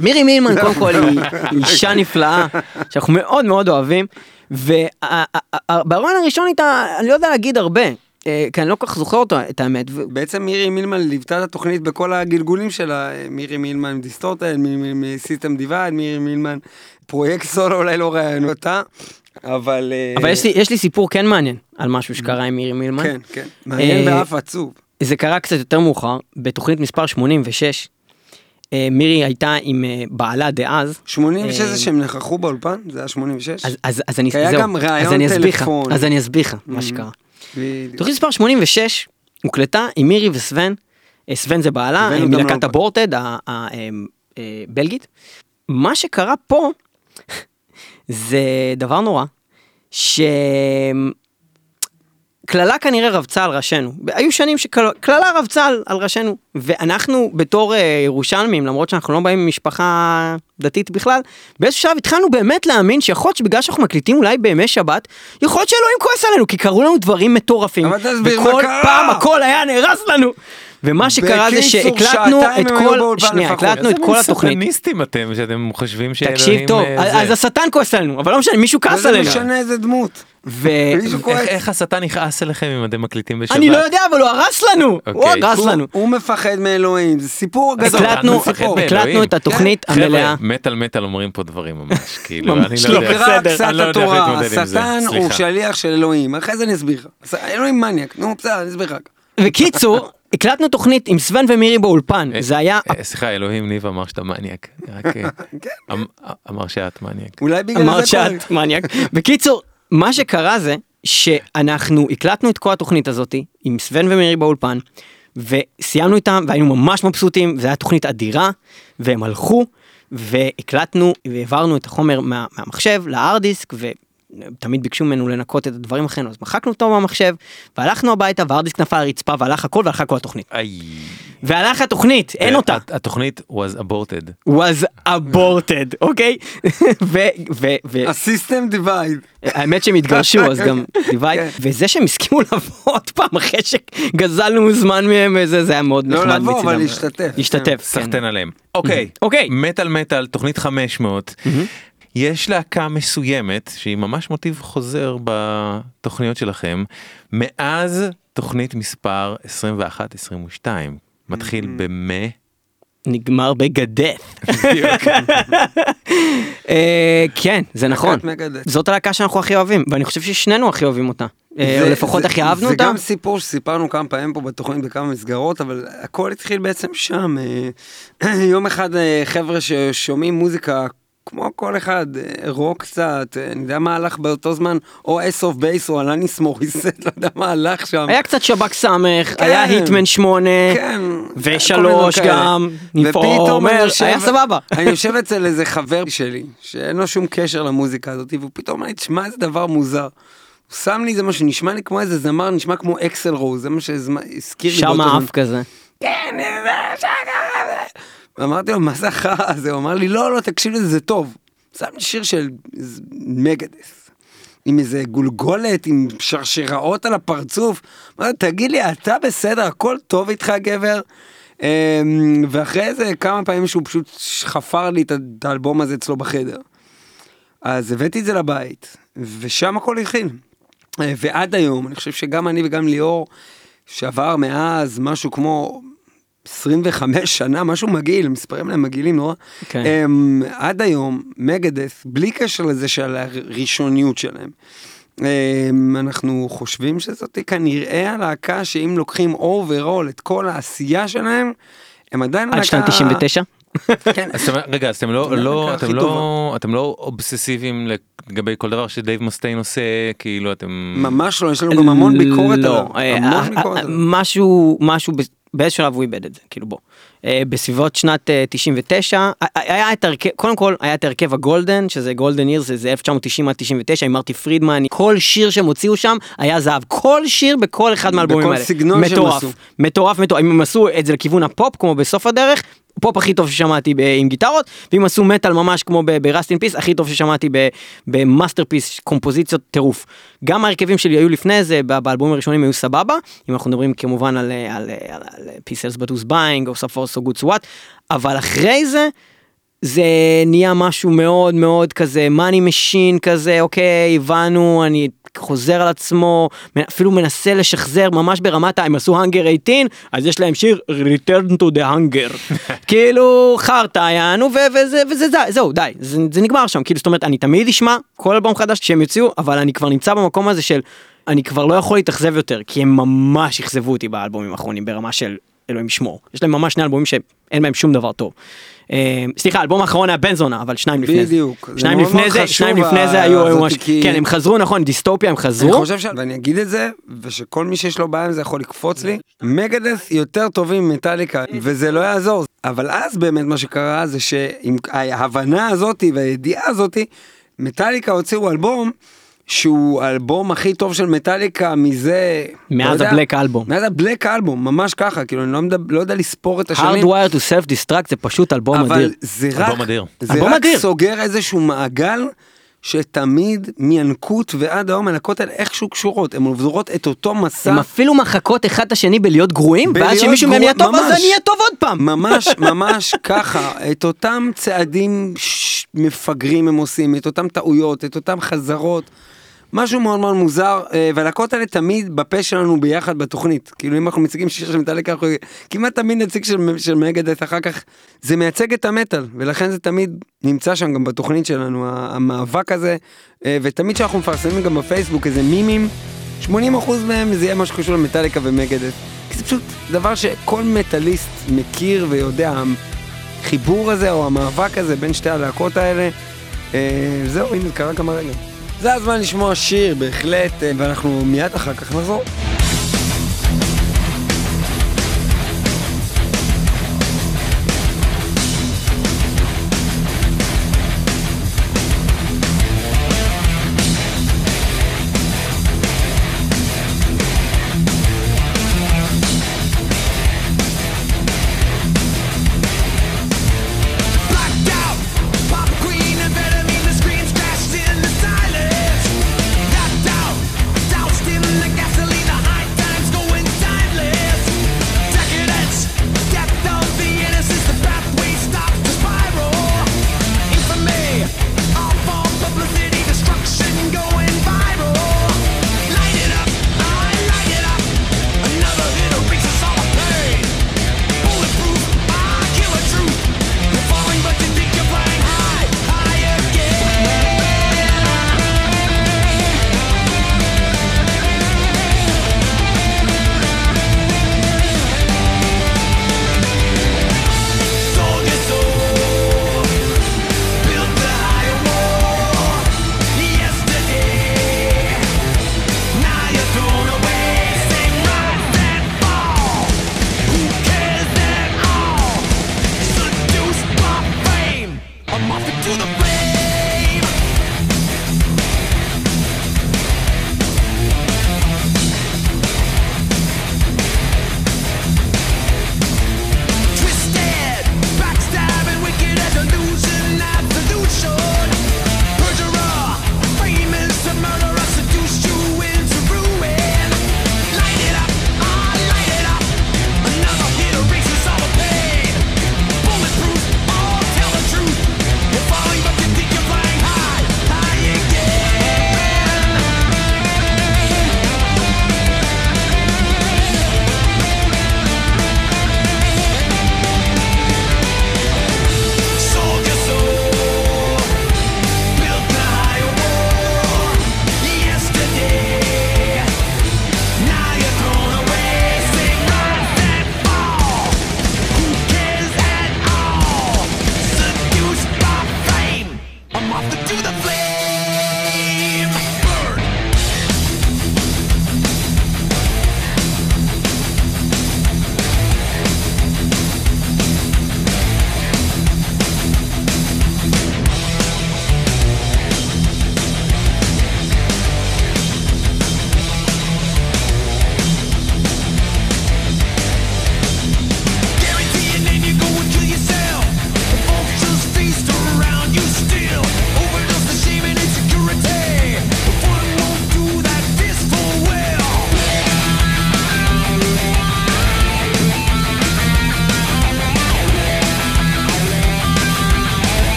מירי מילמן קודם כל היא אישה נפלאה שאנחנו מאוד מאוד אוהבים ובהרעיון הראשון איתה אני לא יודע להגיד הרבה אה, כי אני לא כל כך זוכר אותו את האמת בעצם מירי מילמן ליוותה את התוכנית בכל הגלגולים שלה, מירי מילמן Distorted, מירי מילמן System Divide, מירי מילמן פרויקט סולו, אולי לא ראיין אותה, אבל... אה, אבל יש לי, יש לי סיפור כן מעניין על משהו שקרה עם מירי מילמן. כן, כן, מעניין אה, ואף עצוב. זה קרה קצת יותר מאוחר בתוכנית מספר 86. אה, מירי הייתה עם אה, בעלה דאז. 86 אה, זה שהם נכחו באולפן? זה היה 86? אז, אז, אז אני, כי היה זהו, גם ראיון אסביר לך, טלפוני. אז אני אסביר לך מה Mhm. שקרה. תוכנית מספר 86 הוקלטה עם מירי וסוון, אה, סוון זה בעלה, אה, מלהקת לאולפן. הבורטד הבלגית. מה שקרה פה זה דבר נורא, שקללה כנראה רבצה על ראשינו. היו שנים שקללה רבצה על, על ראשינו, ואנחנו בתור אה, ירושלמים, למרות שאנחנו לא באים ממשפחה דתית בכלל, באיזשהו שלב התחלנו באמת להאמין שיכול להיות שבגלל שאנחנו מקליטים אולי בימי שבת, יכול להיות שאלוהים כועס עלינו, כי קרו לנו דברים מטורפים, וכל. פעם הכל היה נהרס לנו. ומה שקרה זה שהקלטנו את כל, שנייה. הקלטנו את כל התוכנית. איזה סטניסטים אתם, שאתם חושבים שאלוהים... תקשיב טוב, אה, אז זה. השטן כועס עלינו, אבל לא משנה, מישהו כעס עלינו. משנה איזה דמות. ו... איך- השטן יכעס עליכם אם אתם מקליטים בשבת? אני לא יודע, אבל הוא הרס לנו, הוא אוקיי. הרס לנו. הוא מפחד מאלוהים, זה סיפור גדול. הקלטנו, את התוכנית חבר'ה, המלאה. מטאל מטאל אומרים פה דברים ממש, כאילו, אני לא לא. יודע. תקרא קצת לא איך התורה, זה, השטן הוא. שליח של אלוהים, אחרי זה אני אסביר לך. אלוהים מניאק, נו בסדר, אני אסביר לך. בקיצור, הקלטנו תוכנית עם סוון ומירי באולפן, אה, זה היה... אה, סליחה, אלוהים ניב אמר שאתה מניאק. אה, אמ- אמר שאת מניאק. אולי בגלל זה קורה. שאת מניאק. בקיצור, מה שקרה זה שאנחנו הקלטנו את כל התוכנית הזאתי עם סוון ומירי באולפן וסיימנו איתם והיינו ממש מבסוטים זו הייתה תוכנית אדירה והם הלכו והקלטנו והעברנו את החומר מה, מהמחשב להארד דיסק ותמיד ביקשו ממנו לנקות את הדברים אחרינו אז מחקנו אותו מהמחשב והלכנו הביתה וההארד דיסק נפל על הרצפה והלך הכל והלכה כל התוכנית איי. והלך התוכנית אין אותה הת- התוכנית was aborted. was aborted אוקיי ו- ו- ו- הסיסטם דיווייד. האמת שהם התגרשו אז גם דיווייד כן. וזה שהם הסכימו לבוא עוד פעם אחרי שגזלנו זמן מהם וזה זה היה מאוד לא נחמד לבוא, אבל מצידם. להשתתף. להשתתף כן. סחטיין עליהם. אוקיי. אוקיי. מטאל מטאל תוכנית 500. יש להקה מסוימת שהיא ממש מוטיב חוזר בתוכניות שלכם מאז תוכנית מספר 21-22 מתחיל במה. נגמר בגדף. אה, כן זה נכון. זאת הלהקה שאנחנו הכי אוהבים ואני חושב ששנינו הכי אוהבים אותה. אה, זה- או לפחות זה- הכי אהבנו זה אותה. גם סיפור שסיפרנו כמה פעמים פה בתוכנית בכמה מסגרות, אבל הכל התחיל בעצם שם. אה, יום אחד חבר'ה ששומעים מוזיקה כמו כל אחד, אה, רוק קצת, אה, אני יודע מה הלך באותו זמן, או Ace of Base או אלאניס מוריסט, לא יודע מה הלך שם. היה קצת שב"ק ס', היה Hitman 8, כן, ושלוש. גם, ופתאום יושב- היה סבבה. אני יושב אצל איזה חבר שלי, שאין לו שום קשר למוזיקה הזאת, והוא פתאום אומר לי, תשמע איזה דבר מוזר. הוא שם לי זה מה שנשמע לי כמו איזה זמר, נשמע כמו אקסל רוז, זה מה שהזכיר לי. שם. האף כזה. כן, זה. ואמרתי לו, מה זה החרא הזה? הוא אמר לי, לא, לא, תקשיב לזה, זה טוב. שם שיר של מגדס. עם איזה גולגולת, עם שרשראות על הפרצוף. אמרתי, תגיד לי, אתה בסדר, הכל טוב איתך, גבר? אמ, ואחרי זה כמה פעמים שהוא פשוט חפר לי את האלבום הזה אצלו בחדר. אז הבאתי את זה לבית, ושם הכל התחיל. ועד היום, אני חושב שגם אני וגם ליאור, שעבר מאז משהו כמו 25 שנה, משהו מגעיל, מספרים להם מגעילים נורא. כן. הם, עד היום, מגדס, בלי קשר לזה של הראשוניות שלהם, הם, אנחנו חושבים שזאת כנראה הלהקה שאם לוקחים overall את כל העשייה שלהם, הם עדיין עד שנת 99? כן. רגע אז אתם לא לא אתם לא אתם לא אובססיביים לגבי כל דבר שדייב מסטיין עושה כאילו אתם ממש לא, יש לנו גם המון ביקורת לא, עליו. אה, אה, אה, עליו. משהו, משהו, באיזה שלב הוא איבד את זה, כאילו בוא. אה, בסביבות שנת אה, 99, אה, היה את הרכב, קודם כל היה את הרכב ה golden, שזה golden era, זה 1990 עד 99, עם מרטי פרידמן, כל שיר שהם הוציאו שם היה זהב, כל שיר בכל אחד מהאלבומים בכל האלה. סגנון שהם מטורף, עשו. מטורף, מטורף, אם הם עשו את זה לכיוון הפופ, כמו בסוף הדרך, פופ הכי טוב ששמעתי ב- עם גיטרות, ואם עשו מטאל ממש כמו Rust in Peace, הכי טוב ששמעתי ב masterpiece, קומפוזיציות טירוף. גם ההרכבים שלי היו לפני זה, באלבומים הראשונים היו סבבה, אם אנחנו מדברים כמובן על, but who's buying, או so far so good so what, אבל אחרי זה, זה נהיה משהו מאוד מאוד כזה money machine כזה אוקיי הבנו אני חוזר על עצמו אפילו מנסה לשחזר ממש ברמת הם עשו האנגר 18 אז יש להם שיר return to the hunger כאילו חרטא יענו וזה וזה זה, זהו די זה, זה נגמר שם. כאילו זאת אומרת אני תמיד אשמע כל אלבום חדש שהם יוציאו אבל אני כבר נמצא במקום הזה של אני כבר לא יכול להתאכזב יותר כי הם ממש אכזבו אותי באלבומים האחרונים ברמה של אלוהים ישמור. יש להם ממש שני אלבומים שאין בהם שום דבר טוב. אה, סליחה האלבום האחרון היה בן זונה אבל שניים לפני זה. בדיוק. שניים לפני זה שניים לפני זה היו ממש כן הם חזרו נכון דיסטופיה הם אני חזרו. חושב ש... ואני אגיד את זה, ושכל מי שיש לו בעיה עם זה יכול לקפוץ לי, מגדס יותר טובים ממטאליקה, וזה לא יעזור. אבל אז באמת מה שקרה זה שעם ההבנה הזאתי והידיעה הזאתי, מטאליקה הוציאו אלבום. שהוא האלבום הכי טוב של מטאליקה מזה... מאז לא הבלק אלבום. מאז הבלק אלבום, ממש ככה, כאילו אני לא, מדבר, לא יודע לספור את השנים. Hardwire to self destruct זה פשוט אלבום אבל אדיר. זה רק, אלבום אדיר. זה אלבום רק אדיר. סוגר איזשהו מעגל שתמיד מינקות ועד היום הלהקות האלה איכשהו קשורות, הן עוברות את אותו מסע. הם אפילו מחקות אחד את השני בלהיות גרועים ואז שמישהו מהם יהיה טוב אז. אני אהיה טוב עוד פעם. ממש ממש ככה, את אותם צעדים ש- מפגרים הם עושים, את אותם טעויות, את אותם חזרות. משהו מאוד מאוד מוזר, אה, והלהקות האלה תמיד בפה שלנו ביחד בתוכנית. כאילו אם אנחנו מציגים שיר של מטאליקה, אנחנו כמעט תמיד נציג של, של מגדס, אחר כך זה מייצג את המטאל, ולכן זה תמיד נמצא שם גם בתוכנית שלנו, המאבק הזה, אה, ותמיד כשאנחנו מפרסמים גם בפייסבוק איזה מימים, 80% מהם זה יהיה משהו שקשור למטאליקה ומגדס. כי זה פשוט דבר שכל מטאליסט מכיר ויודע, החיבור הזה או המאבק הזה בין שתי הלהקות האלה, אה, זהו, הנה, קרה גם הרגע. זה הזמן לשמוע שיר, בהחלט, אה, ואנחנו מיד אחר כך נחזור.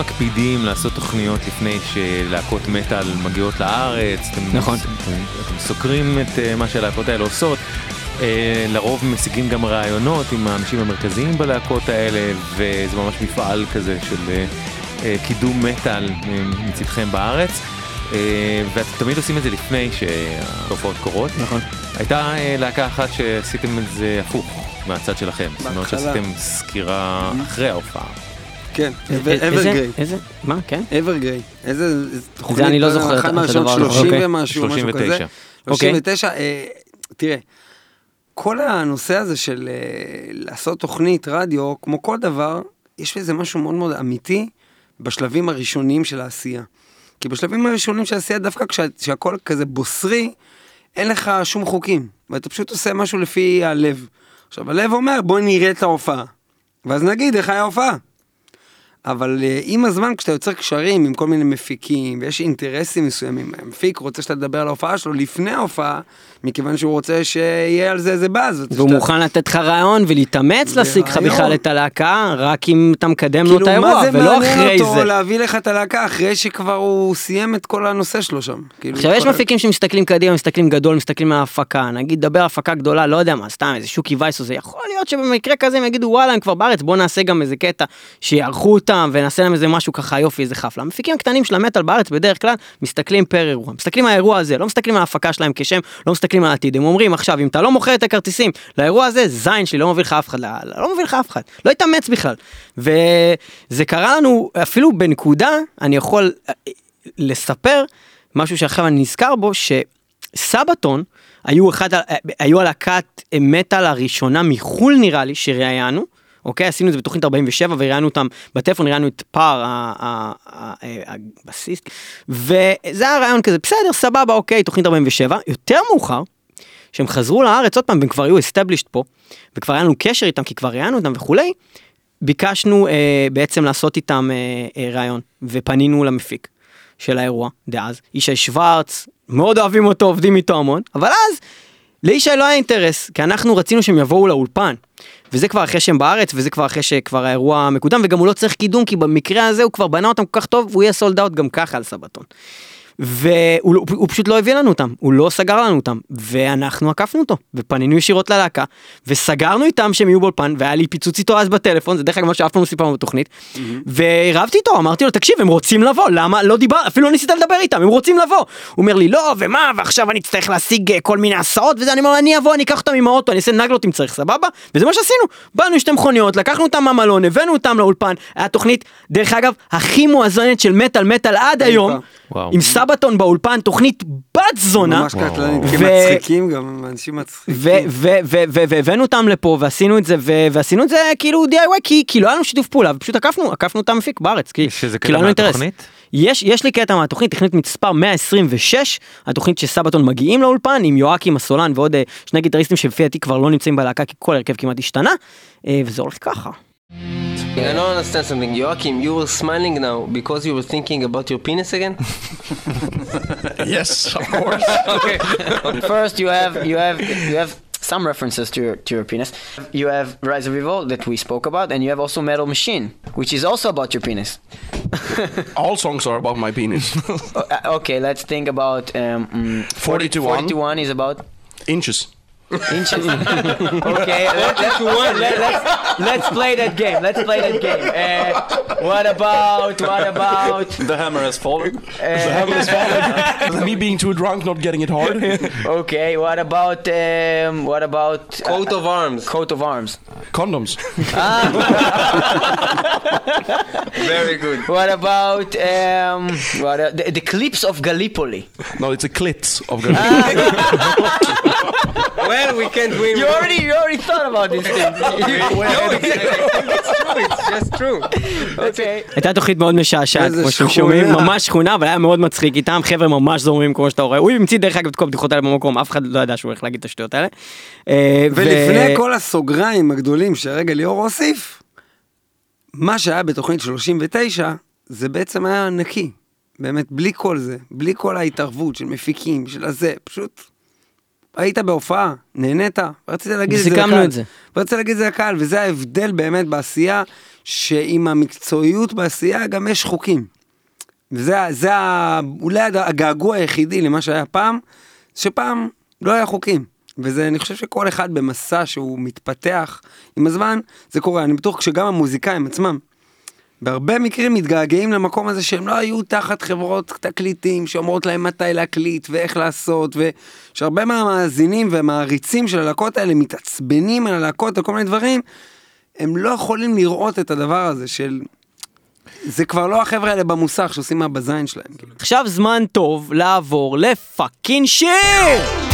מקפידים לעשות תוכניות לפני שלהקות מטאל מגיעות לארץ. אתם, נכון. אתם, אתם סוקרים את אה, מה שהלהקות האלה עושות. אה, לרוב משיגים גם רעיונות עם האנשים המרכזיים בלהקות האלה, וזה ממש מפעל כזה של אה, קידום מטאל מצדכם בארץ. ואתם תמיד עושים את זה לפני שהתופעות קורות. נכון. הייתה להקה אחת שעשיתם את זה הפוך מהצד שלכם. זאת אומרת בהתחלה. שעשיתם סקירה אחרי ההופעה. כן, אברגריי. איזה? מה? כן? אברגריי. איזה תוכנית. אני לא זוכר את- אחת מהראשונות הדבר הזה. 30 אוקיי. ומשהו, משהו 39. כזה. אוקיי. 39, אה, תראה, כל הנושא הזה של אה, לעשות תוכנית רדיו, כמו כל דבר, יש בזה משהו מאוד מאוד אמיתי בשלבים הראשונים של העשייה. כי בשלבים הראשונים של העשייה, דווקא כשה- כשהכל כזה בוסרי, אין לך שום חוקים, ואתה פשוט עושה משהו לפי הלב. עכשיו, הלב אומר, בוא נראה את ההופעה, ואז נגיד איך היה ההופעה. אבל uh, עם הזמן כשאתה יוצר קשרים עם כל מיני מפיקים ויש אינטרסים מסוימים, המפיק רוצה שאתה תדבר על ההופעה שלו לפני ההופעה, מכיוון שהוא רוצה שיהיה על זה איזה באז. והוא שאתה- מוכן לתת לך רעיון ולהתאמץ להשיג לך. בכלל את הלהקה, רק אם אתה מקדם לו את כאילו, האירוע, מה זה ולא מעניין אחרי אותו זה. להביא לך את הלהקה אחרי שכבר הוא סיים את כל הנושא שלו שם. כאילו, עכשיו יש מפיקים שמסתכלים קדימה, מסתכלים גדול, מסתכלים על ההפקה, נגיד דבר הפקה גדולה, לא יודע מה, סתם איזה שוקי וייס או זה, יכול להיות שבמקרה כזה הם יגידו וואלה הם כבר בארץ, בוא נעשה גם איזה קטע שיערכו אותם ונעשה להם איזה משהו ככה יופי איזה חפלה. המפיקים הקטנים של המטאל בארץ בדרך כלל מסתכלים פר אירוע, מסתכלים על האירוע הזה, לא מסתכלים על ההפקה שלהם כשם, לא מסתכלים על העתיד, הם אומרים עכשיו אם אתה לא מוכר את הכרטיסים לאירוע הזה, זין שלי לא מביא לך אף אחד, לא, לא מביא לך אף אחד, לא התאמץ בכלל. וזה קרה לנו אפילו בנקודה, אני יכול אה, לספר משהו שעכשיו אני נזכר בו, שסבתון היו אחד, ה- היו הלהקת מטאל הראשונה מחו"ל נראה לי שראיינו. אוקיי, עשינו את זה בתוכנית 47 וראיינו אותם בטלפון, ראיינו את פאר, ה- ה- ה- ה- הבסיסט, וזה היה רעיון כזה, בסדר, סבבה, אוקיי, תוכנית 47. יותר מאוחר, שהם חזרו לארץ עוד פעם, והם כבר היו established פה, וכבר היה לנו קשר איתם, כי כבר ראיינו אותם וכולי, ביקשנו אה, בעצם לעשות איתם אה, אה, ראיון, ופנינו למפיק של האירוע דאז, ישי שוורץ, מאוד אוהבים אותו, עובדים איתו המון, אבל אז לישי לא היה אינטרס, כי אנחנו רצינו שהם יבואו לאולפן. וזה כבר אחרי שהם בארץ, וזה כבר אחרי שכבר האירוע מקודם, וגם הוא לא צריך קידום, כי במקרה הזה הוא כבר בנה אותם כל כך טוב, והוא יהיה סולד אאוט גם ככה על סבתון. והוא לא- פשוט לא הביא לנו אותם, הוא לא סגר לנו אותם, ואנחנו עקפנו אותו, ופנינו ישירות ללהקה, וסגרנו איתם שהם יהיו באולפן, והיה לי פיצוץ איתו אז בטלפון, זה דרך אגב מה שאף פעם לא סיפרנו בתוכנית, והרבתי איתו, אמרתי לו, תקשיב, הם רוצים לבוא, למה לא דיבר, אפילו לא ניסית לדבר איתם, הם רוצים לבוא. הוא אומר לי, לא, ומה, ועכשיו אני אצטרך להשיג אה, כל מיני הסעות וזה, אני אומר, אני אבוא, אני אקח אותם עם האוטו, אני אעשה נגלות אם צריך, סבבה? וזה מה שעשינו, באנו שתי מכוניות, לקחנו אותם מהמלון, הבאנו אותם לאולפן, היה תוכנית, דרך אגב, הכי מואזנת של מטאל מטאל עד היום, וואו. עם סבתון באולפן, תוכנית בת זונה. ממש קטלנית, כי ו- מצחיקים גם, אנשים מצחיקים. ו- ו- ו- ו- והבאנו אותם לפה ועשינו את זה ו- ועשינו את זה כאילו DIY כי, כי לא היה לנו שיתוף פעולה ופשוט עקפנו עקפנו את המפיק בארץ כי, לא היה לנו אינטרס. יש יש לי קטע מהתוכנית תוכנית מספר 126 התוכנית שסבתון מגיעים לאולפן עם יואקים הסולן ועוד אה, שני גיטריסטים שלפי דעתי כבר לא נמצאים בלהקה כי כל הרכב כמעט השתנה אה, וזה הולך ככה. I don't understand something. Joachim, you were smiling now because you were thinking about your penis again? Yes, of course. okay. First, you have you have you have some references to your to your penis. You have Rise of Evil that we spoke about, and you have also Metal Machine, which is also about your penis. All songs are about my penis. Uh, okay, let's think about um, mm, 40 to 1. 41 is about Inches. Inches. okay, let, let's, let, let's let's play that game. Let's play that game. Uh, what about what about The hammer has fallen. uh, the hammer has fallen. Me being too drunk, not getting it hard. okay? What about um, what about uh, Coat of arms. coat of arms? Condoms. Very good. What about um, what uh, the, the clips of Gallipoli? No, it's a clit of Well, we can't win. You already you already thought about this thing. no, it's, it's true. It's just true. okay. הייתה תוכנית מאוד משעשעת איזה כמו שאתם שכונה. שומעים ממש שכונה אבל היה מאוד מצחיק איתם חבר'ה ממש זורמים כמו שאתה רואה הוא המציא דרך אגב את כל הבדיחות האלה במקום אף אחד לא ידע שהוא הולך להגיד את השטויות האלה. אה, ו- ולפני כל הסוגריים הגדולים שרגע ליאור הוסיף, מה שהיה בתוכנית 39 זה בעצם היה נקי. באמת, בלי כל זה, בלי כל ההתערבות של מפיקים, של הזה, פשוט היית בהופעה, נהנית, ורצית להגיד את זה סיכמנו לקהל. את זה. ורצית להגיד את זה לקהל, וזה ההבדל באמת בעשייה, שעם המקצועיות בעשייה גם יש חוקים. וזה זה אולי הגעגוע היחידי למה שהיה פעם, שפעם לא היה חוקים. וזה, אני חושב שכל אחד במסע שהוא מתפתח עם הזמן, זה קורה. אני בטוח שגם המוזיקאים עצמם, בהרבה מקרים מתגעגעים למקום הזה שהם לא היו תחת חברות תקליטים שאומרות להם מתי להקליט ואיך לעשות, ושהרבה מהמאזינים והמעריצים של הלהקות האלה מתעצבנים על הלהקות וכל מיני דברים, הם לא יכולים לראות את הדבר הזה של... זה כבר לא החבר'ה האלה במוסך שעושים מה בזין שלהם. עכשיו זמן טוב לעבור לפאקינג שיר!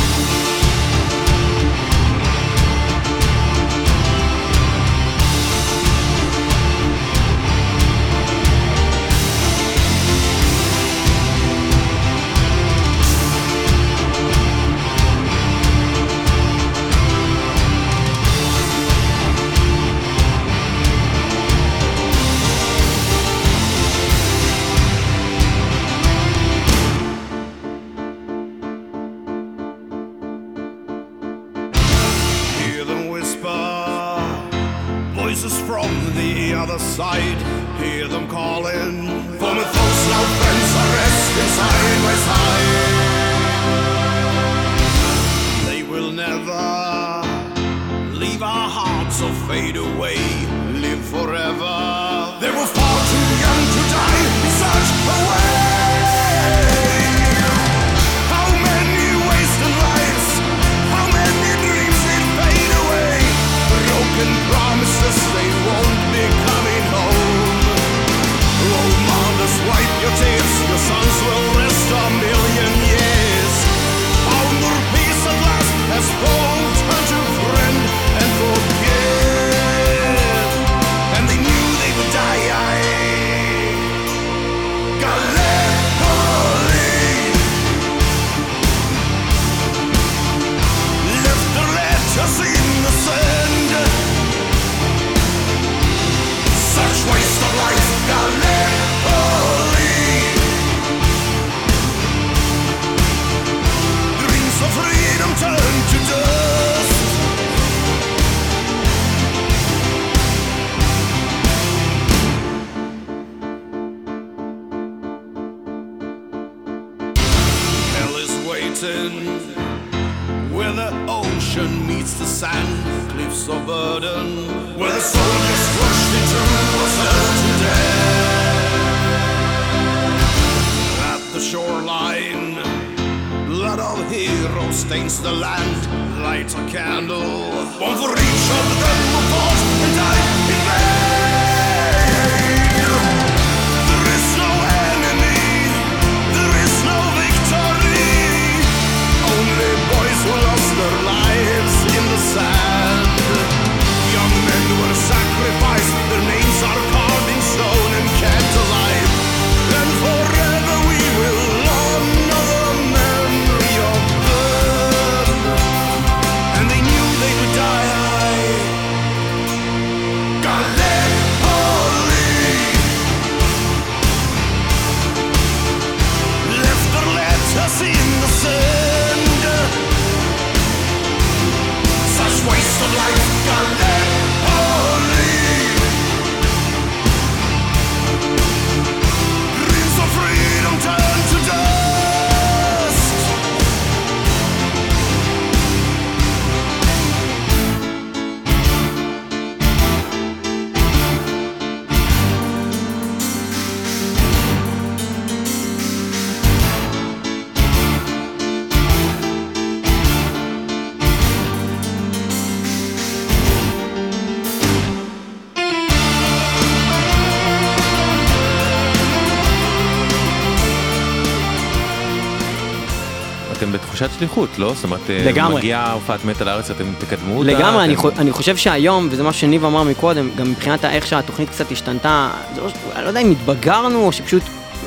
אתם בתחושת שליחות, לא? זאת אומרת, אה, לגמרי. מגיעה הופעת מת על הארץ, אתם תקדמו אותה? לגמרי, אני, חו- אני חושב שהיום, וזה מה שניב אמר מקודם, גם מבחינת איך שהתוכנית קצת השתנתה, זה לא, אני לא יודע אם התבגרנו, או שפשוט,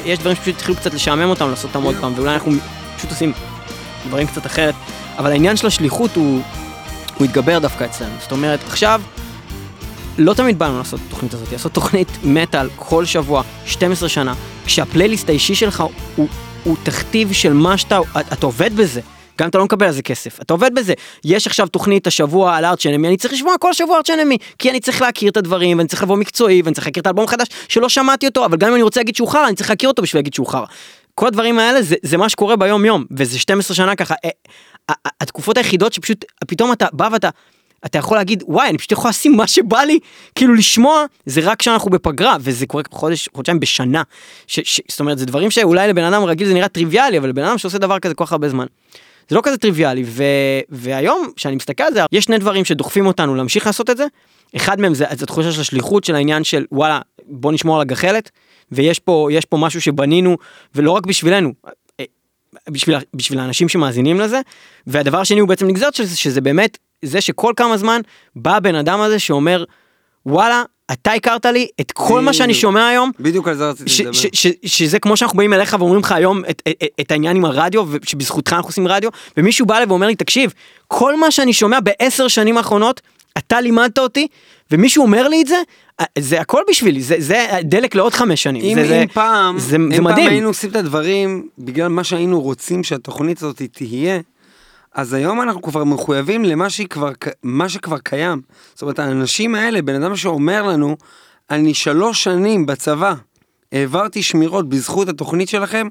יש דברים שפשוט התחילו קצת לשעמם אותם, לעשות אותם עוד פעם, ואולי אנחנו פשוט עושים דברים קצת אחרת, אבל העניין של השליחות הוא, הוא התגבר דווקא אצלנו. זאת אומרת, עכשיו, לא תמיד באנו לעשות את התוכנית הזאת, לעשות תוכנית מטאל כל שבוע, 12 שנה, כשהפלייליסט האישי שלך הוא, הוא תכתיב של מה שאתה, אתה עובד בזה. גם אתה לא מקבל על זה כסף, אתה עובד בזה. יש עכשיו תוכנית השבוע על ארץ' אנמי, אני צריך לשמוע כל שבוע ארץ' אנמי, כי אני צריך להכיר את הדברים, ואני צריך לבוא מקצועי, ואני צריך להכיר את האלבום החדש שלא שמעתי אותו, אבל גם אם אני רוצה להגיד שהוא חרא, אני צריך להכיר אותו בשביל להגיד שהוא חרא. כל הדברים האלה זה, זה מה שקורה ביום יום, וזה 12 שנה ככה. אה, התקופות היחידות שפשוט, פתאום אתה בא ואתה, אתה יכול להגיד, וואי, אני פשוט יכול לשים מה שבא לי, כאילו לשמוע, זה רק כשאנחנו בפגרה, וזה קורה חודש, חודשיים בשנה. ש, ש, זאת אומרת, זה דברים שאולי לבן אדם רגיל זה נראה טריוויאלי, אבל לבן אדם שעושה דבר כזה כל כך הרבה זמן. זה לא כזה טריוויאלי, ו, והיום, כשאני מסתכל על זה, יש שני דברים שדוחפים אותנו להמשיך לעשות את זה. אחד מהם זה, זה התחושה של השליחות, של העניין של וואלה, בוא נשמור על הגחלת, ויש פה, יש פה משהו שבנינו, ולא רק בשבילנו, אה, בשביל, בשביל האנשים שמאזינים לזה, והדבר השני הוא בעצם נגזרת של זה, שזה באמת זה שכל כמה זמן בא הבן אדם הזה שאומר, וואלה, אתה הכרת לי את כל מה שאני. שומע היום, בדיוק על זה רציתי לדבר. שזה כמו שאנחנו באים אליך ואומרים לך היום את, את, את העניין עם הרדיו ושבזכותך אנחנו עושים רדיו ומישהו בא אליי ואומר לי תקשיב כל מה שאני שומע בעשר שנים האחרונות אתה לימדת אותי ומישהו אומר לי את זה אה, זה הכל בשבילי זה זה דלק לעוד חמש שנים אם, זה, זה, אם פעם, זה, אם זה פעם מדהים היינו עושים את הדברים בגלל מה שהיינו רוצים שהתוכנית הזאת תהיה, אז היום אנחנו כבר מחויבים למה שהיא כבר, ק- מה שכבר קיים. זאת אומרת, האנשים האלה, בן אדם שאומר לנו, אני שלוש שנים בצבא, העברתי שמירות בזכות התוכנית שלכם,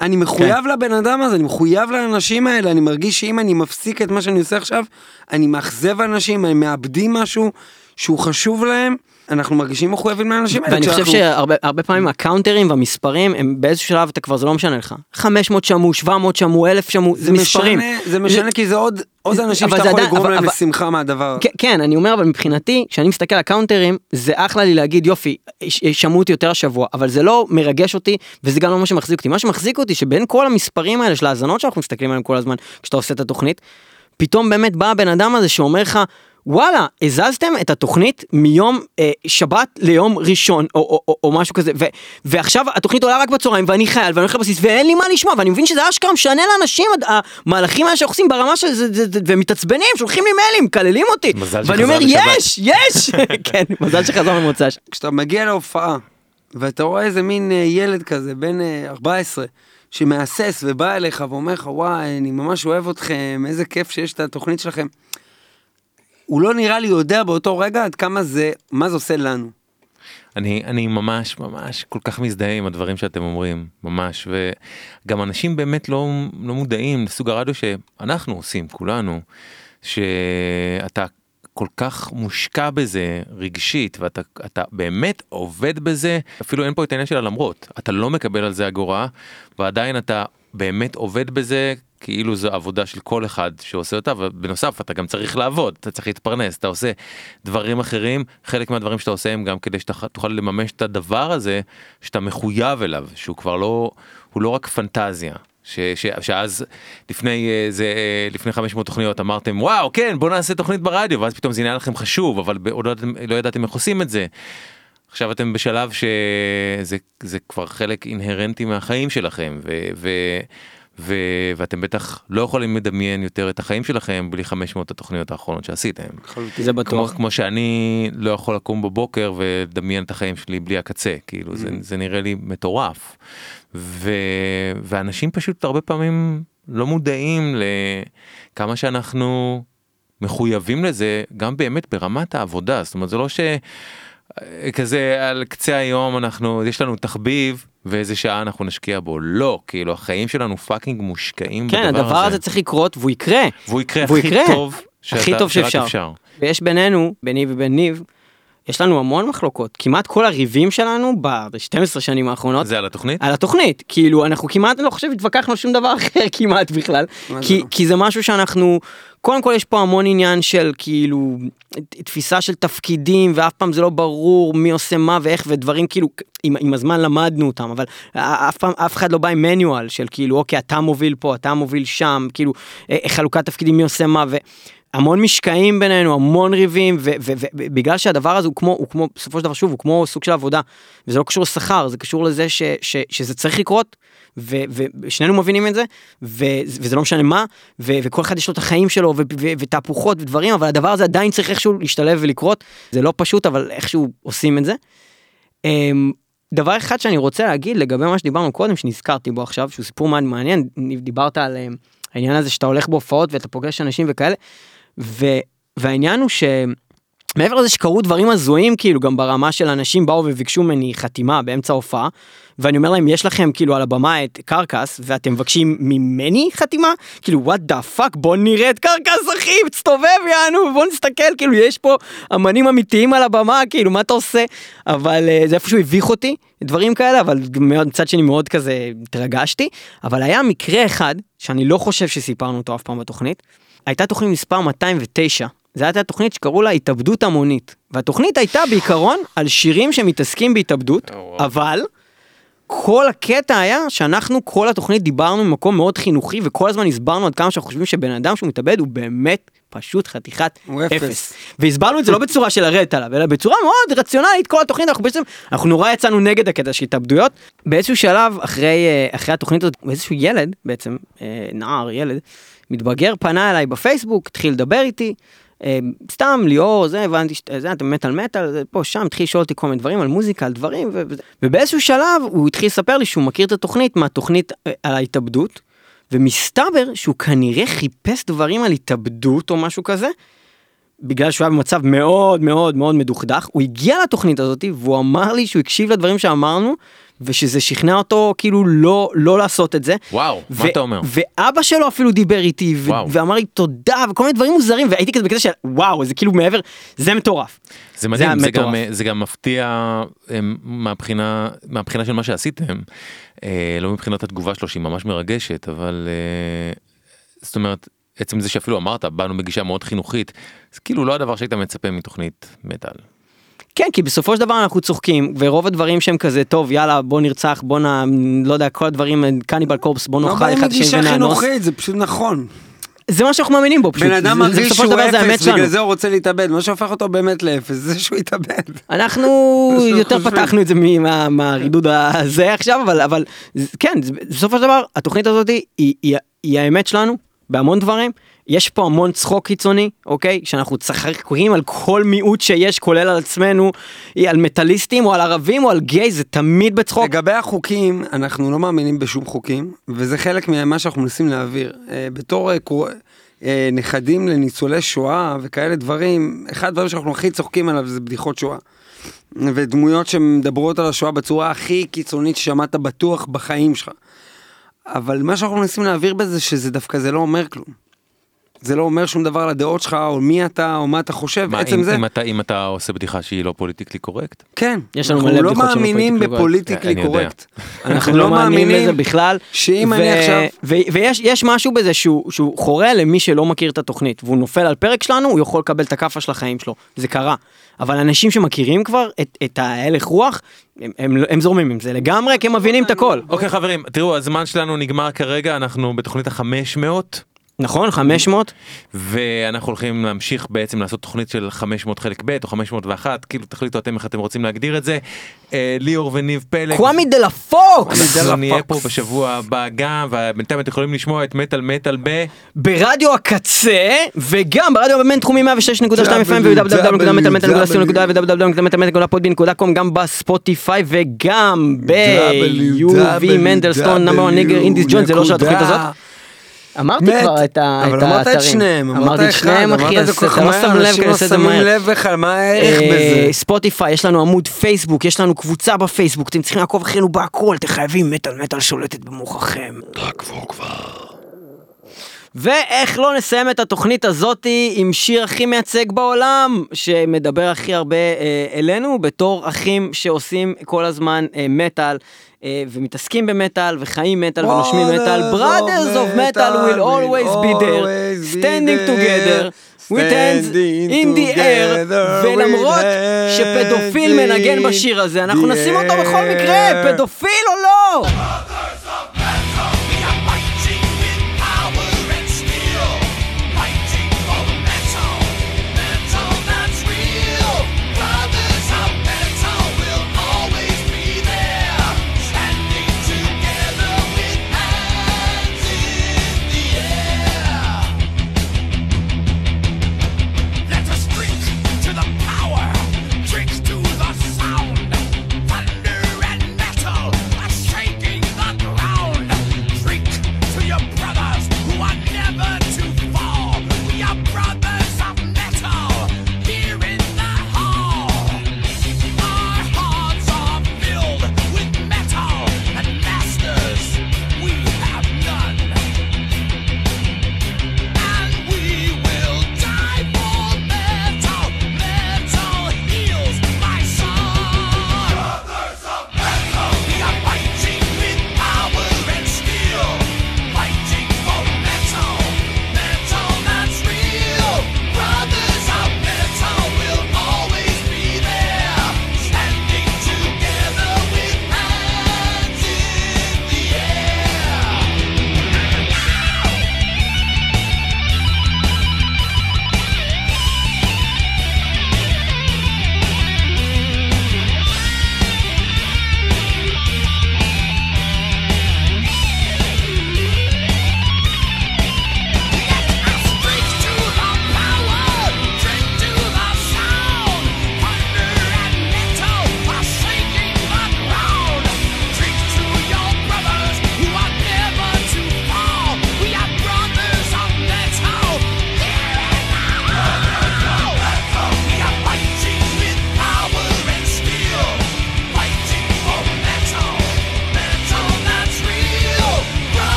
אני מחויב לבן אדם הזה, אני מחויב לאנשים האלה, אני מרגיש שאם אני מפסיק את מה שאני עושה עכשיו, אני מאכזב אנשים, הם מאבדים משהו שהוא חשוב להם, אנחנו מרגישים מחויבים לאנשים האלה. ואני חושב שהרבה הרבה פעמים הקאונטרים והמספרים הם באיזשהו שלב אתה כבר זה לא משנה לך 500 שמעו 700 שמעו 1000 שמעו זה, מספרים. זה משנה כי זה עוד, עוד אנשים שאתה יכול לגרום להם לשמחה מהדבר. כן, כן, אני אומר, אבל מבחינתי, כשאני מסתכל על הקאונטרים, זה אחלה לי להגיד, יופי, ש- שמעו אותי יותר השבוע, אבל זה לא מרגש אותי, וזה גם לא מה שמחזיק אותי. מה שמחזיק אותי, שבין כל המספרים האלה של ההאזנות שאנחנו מסתכלים עליהם כל הזמן, כשאתה עושה את התוכנית, פתאום באמת בא הבן אדם הזה שאומר לך, וואלה, הזזתם את התוכנית מיום אה, שבת ליום ראשון, או, או, או, או משהו כזה, ו, ועכשיו התוכנית עולה רק בצהריים, ואני חייל, ואני הולך לבסיס, ואין לי מה לשמוע, ואני מבין שזה אשכרה משנה לאנשים, המהלכים האלה שאנחנו עושים ברמה של זה, זה, זה, ומתעצבנים, שולחים לי מיילים, מקללים אותי, מזל ואני אומר, בשבת." יש, יש, כן, מזל שחזר ממוצ"ש. כשאתה מגיע להופעה, ואתה רואה איזה מין אה, ילד כזה, בן אה, 14, שמהסס ובא אליך ואומר לך, וואי, אני ממש אוהב אתכם, איזה כיף שיש את התוכנית שלכם. הוא לא נראה לי יודע באותו רגע עד כמה זה, מה זה עושה לנו. אני, אני ממש ממש כל כך מזדהה עם הדברים שאתם אומרים, ממש, וגם אנשים באמת לא, לא מודעים לסוג הרדיו שאנחנו עושים, כולנו, שאתה כל כך מושקע בזה רגשית ואתה אתה באמת עובד בזה אפילו אין פה את העניין של הלמרות אתה לא מקבל על זה אגורה ועדיין אתה באמת עובד בזה כאילו זו עבודה של כל אחד שעושה אותה ובנוסף אתה גם צריך לעבוד אתה צריך להתפרנס אתה עושה דברים אחרים חלק מהדברים שאתה עושה הם גם כדי שאתה תוכל לממש את הדבר הזה שאתה מחויב אליו שהוא כבר לא הוא לא רק פנטזיה. ש, ש, שאז לפני אה, זה אה, לפני 500 תוכניות אמרתם וואו כן בוא נעשה תוכנית ברדיו ואז פתאום זה נהיה לכם חשוב אבל עוד לא לא ידעתם איך עושים את זה. עכשיו אתם בשלב שזה זה כבר חלק אינהרנטי מהחיים שלכם ו, ו, ו, ואתם בטח לא יכולים לדמיין יותר את החיים שלכם בלי 500 התוכניות האחרונות שעשיתם. זה בטוח. כמו, כמו שאני לא יכול לקום בבוקר ולדמיין את החיים שלי בלי הקצה כאילו זה, זה נראה לי מטורף. ו, ואנשים פשוט הרבה פעמים לא מודעים לכמה שאנחנו מחויבים לזה גם באמת ברמת העבודה זאת אומרת זה לא ש... כזה על קצה היום אנחנו יש לנו תחביב ואיזה שעה אנחנו נשקיע בו לא כאילו החיים שלנו fucking מושקעים כן, בדבר הדבר הזה צריך לקרות והוא יקרה. והוא יקרה והוא הכי יקרה. טוב הכי שאתה- טוב שרק שאפשר. אפשר. ויש בינינו, ביני ובין ניב, יש לנו המון מחלוקות. כמעט כל הריבים שלנו ב-12 שנים האחרונות, זה על התוכנית? על התוכנית. כאילו, אנחנו כמעט, אני לא חושב, התווכחנו שום דבר אחר כמעט בכלל. מה זה כי, לא? כי זה משהו שאנחנו, קודם כל יש פה המון עניין של כאילו, תפיסה של תפקידים, ואף פעם זה לא ברור מי עושה מה ואיך, ודברים כאילו, עם, עם הזמן למדנו אותם, אבל אף פעם, אף אחד לא בא עם מניואל של כאילו, אוקיי, אתה מוביל פה, אתה מוביל שם, כאילו, אה, חלוקת תפקידים, מי עושה מה, ו... המון משקעים בינינו, המון ריבים, ובגלל שהדבר הזה הוא כמו, הוא כמו, בסופו של דבר, שוב, הוא כמו סוג של עבודה, וזה לא קשור לשכר, זה קשור לזה ש, ש, שזה צריך לקרות, ו- ושנינו מבינים את זה, ו- וזה לא משנה מה, ו- וכל אחד יש לו את החיים שלו, ותהפוכות ודברים, אבל הדבר הזה עדיין צריך איכשהו להשתלב ולקרות, זה לא פשוט, אבל איכשהו עושים את זה. אמ, דבר אחד שאני רוצה להגיד לגבי מה שדיברנו קודם, שנזכרתי בו עכשיו, שהוא סיפור מעניין, דיברת על אמ, העניין הזה שאתה הולך בהופעות ואתה פוגש אנשים וכאלה, ו- והעניין הוא ש... מעבר לזה שקרו דברים הזויים כאילו גם ברמה של אנשים באו וביקשו ממני חתימה באמצע ההופעה ואני אומר להם יש לכם כאילו על הבמה את Carcass ואתם מבקשים ממני חתימה? כאילו what the fuck בוא נראה את Carcass אחי תסתובב יענו בוא נסתכל כאילו יש פה אמנים אמיתיים על הבמה כאילו מה אתה עושה? אבל אה, זה איפשהו הביך אותי דברים כאלה אבל מצד שני מאוד כזה התרגשתי. אבל היה מקרה אחד שאני לא חושב שסיפרנו אותו אף פעם בתוכנית הייתה תוכנית מספר 209 זו הייתה תוכנית שקראו לה התאבדות המונית. והתוכנית הייתה בעיקרון על שירים שמתעסקים בהתאבדות, אבל כל הקטע היה שאנחנו כל התוכנית דיברנו ממקום מאוד חינוכי וכל הזמן הסברנו עד כמה שאנחנו חושבים שבן אדם שהוא מתאבד הוא באמת פשוט חתיכת אפס. אפס. והסברנו את זה לא בצורה של לרדת עליו, אלא בצורה מאוד רציונלית, כל התוכנית אנחנו בעצם, אנחנו נורא יצאנו נגד הקטע של התאבדויות. באיזשהו שלב אחרי, אה, אחרי התוכנית הזאת, איזשהו ילד בעצם, אה, נער, ילד, מתבגר פנה אליי בפייסבוק, התחיל לדבר איתי. אה, סתם ליאור זה הבנתי שזה אתה מטאל מטאל זה פה שם התחיל לשאול אותי כל מיני דברים על מוזיקה על דברים ו-. ובאיזשהו שלב הוא התחיל לספר לי שהוא מכיר את התוכנית מהתוכנית אה, על ההתאבדות ומסתבר שהוא כנראה חיפש דברים על התאבדות או משהו כזה. בגלל שהוא היה במצב מאוד מאוד מאוד מדוכדך הוא הגיע לתוכנית הזאת והוא אמר לי שהוא הקשיב לדברים שאמרנו ושזה שכנע אותו כאילו לא לא לעשות את זה. וואו, מה אתה אומר? ואבא שלו אפילו דיבר איתי ו- וואו. ואמר לי תודה וכל מיני דברים מוזרים והייתי כזה בקטע של וואו זה כאילו מעבר זה מטורף. זה מדהים, זה, מטורף. גם, זה גם מפתיע מהבחינה, מהבחינה של מה שעשיתם, אה, לא מבחינת התגובה שלו שהיא ממש מרגשת, אבל אה, זאת אומרת, עצם זה שאפילו אמרת, באנו בגישה מאוד חינוכית, זה כאילו לא הדבר שהיית מצפה מתוכנית מטאל. כן כי בסופו של דבר אנחנו צוחקים ורוב הדברים שהם כזה טוב יאללה בוא נרצח בוא נ... לא יודע כל הדברים קניבל קורפס בוא לא נאכל באים אחד את השני ונאנוס. חינוכית, זה פשוט נכון. זה מה שאנחנו מאמינים בו פשוט. בן אדם מרגיש שהוא אפס, שלנו. בגלל זה הוא רוצה להתאבד, מה שהופך אותו באמת לאפס, זה שהוא התאבד. אנחנו יותר. פתחנו את זה מה- מהרידוד הזה עכשיו אבל אבל כן בסופו של דבר התוכנית הזאת היא, היא, היא האמת שלנו בהמון דברים יש פה המון צחוק קיצוני אוקיי שאנחנו צחקים על כל מיעוט שיש כולל על עצמנו על מטאליסטים או על ערבים או על גיי זה תמיד בצחוק. לגבי החוקים, אנחנו לא מאמינים בשום חוקים, וזה חלק ממה שאנחנו מנסים להעביר. אה, בתור אה, אה, נכדים לניצולי שואה וכאלה דברים, אחד הדברים שאנחנו הכי צוחקים עליו זה בדיחות שואה. ודמויות שמדברות על השואה בצורה הכי קיצונית ששמעת בטוח בחיים שלך. אבל מה שאנחנו מנסים להעביר בזה שזה דווקא זה לא אומר כלום. זה לא אומר שום דבר על הדעות שלך, או מי אתה, או מה אתה חושב, מה, בעצם אם, זה, אם, אתה, אם אתה עושה בדיחה שהיא לא פוליטיקלי קורקט? כן, יש לנו אנחנו מלא לא בדיחות שלא מאמינים politically ב politically אני יודע. correct. אנחנו לא מאמינים בזה בכלל. שאם ו- אני עכשיו... ו- ויש יש משהו בזה שהוא, שהוא חורה למי שלא מכיר את התוכנית, והוא נופל על פרק שלנו, הוא יכול לקבל את הכאפה של החיים שלו, זה קרה. אבל אנשים שמכירים כבר את, את ההלך רוח, הם, הם, הם זורמים עם זה לגמרי, כי הם מבינים את הכל. אוקיי חברים, תראו, הזמן שלנו נגמר כרגע, אנחנו בתוכנית ה-500. נכון? 500? ואנחנו הולכים להמשיך בעצם לעשות תוכנית של 500 חלק ב' או 501 כאילו תחליטו אתם איך אתם רוצים להגדיר את זה. אה, ליאור וניב פלג. קוואמי דה לה פוקס! אנחנו נהיה פה בשבוע הבא גם ובינתיים אתם יכולים לשמוע את מטאל מטאל ב... ברדיו הקצה, וגם ברדיו בבינתחומי 106.2 FM ו-www.מטאלמטאל.co.il גם בספוטיפיי וגם ב-UV מנדלסטון נאמר ניגר אינדיס ג'ון זה לא של התוכנית הזאת. אמרתי מת. כבר את ה- אבל את אמרת את האתרים. שניהם, אמרת אמרתי את שניהם אחי, אמרת את אז אתה לא שם לב, אנשים כי אני לא עושה את זה שמים מהר. לב בכלל, מה הערך אה, בזה? ספוטיפיי, יש לנו עמוד פייסבוק, יש לנו קבוצה בפייסבוק, אתם צריכים לעקוב אחרינו בהכל, אתם חייבים מטאל מטאל שולטת במוחכם. תעקבו כבר. ואיך לא נסיים את התוכנית הזאתי עם שיר הכי מייצג בעולם, שמדבר הכי הרבה אה, אלינו, בתור אחים שעושים כל הזמן אה, מטאל. אה, ומתעסקים במטאל וחיים מטאל ונושמים מטאל, brothers of metal will always be there, standing together, with hands in the air, ולמרות שפדופיל מנגן בשיר הזה, אנחנו נשים אותו בכל מקרה, פדופיל או לא!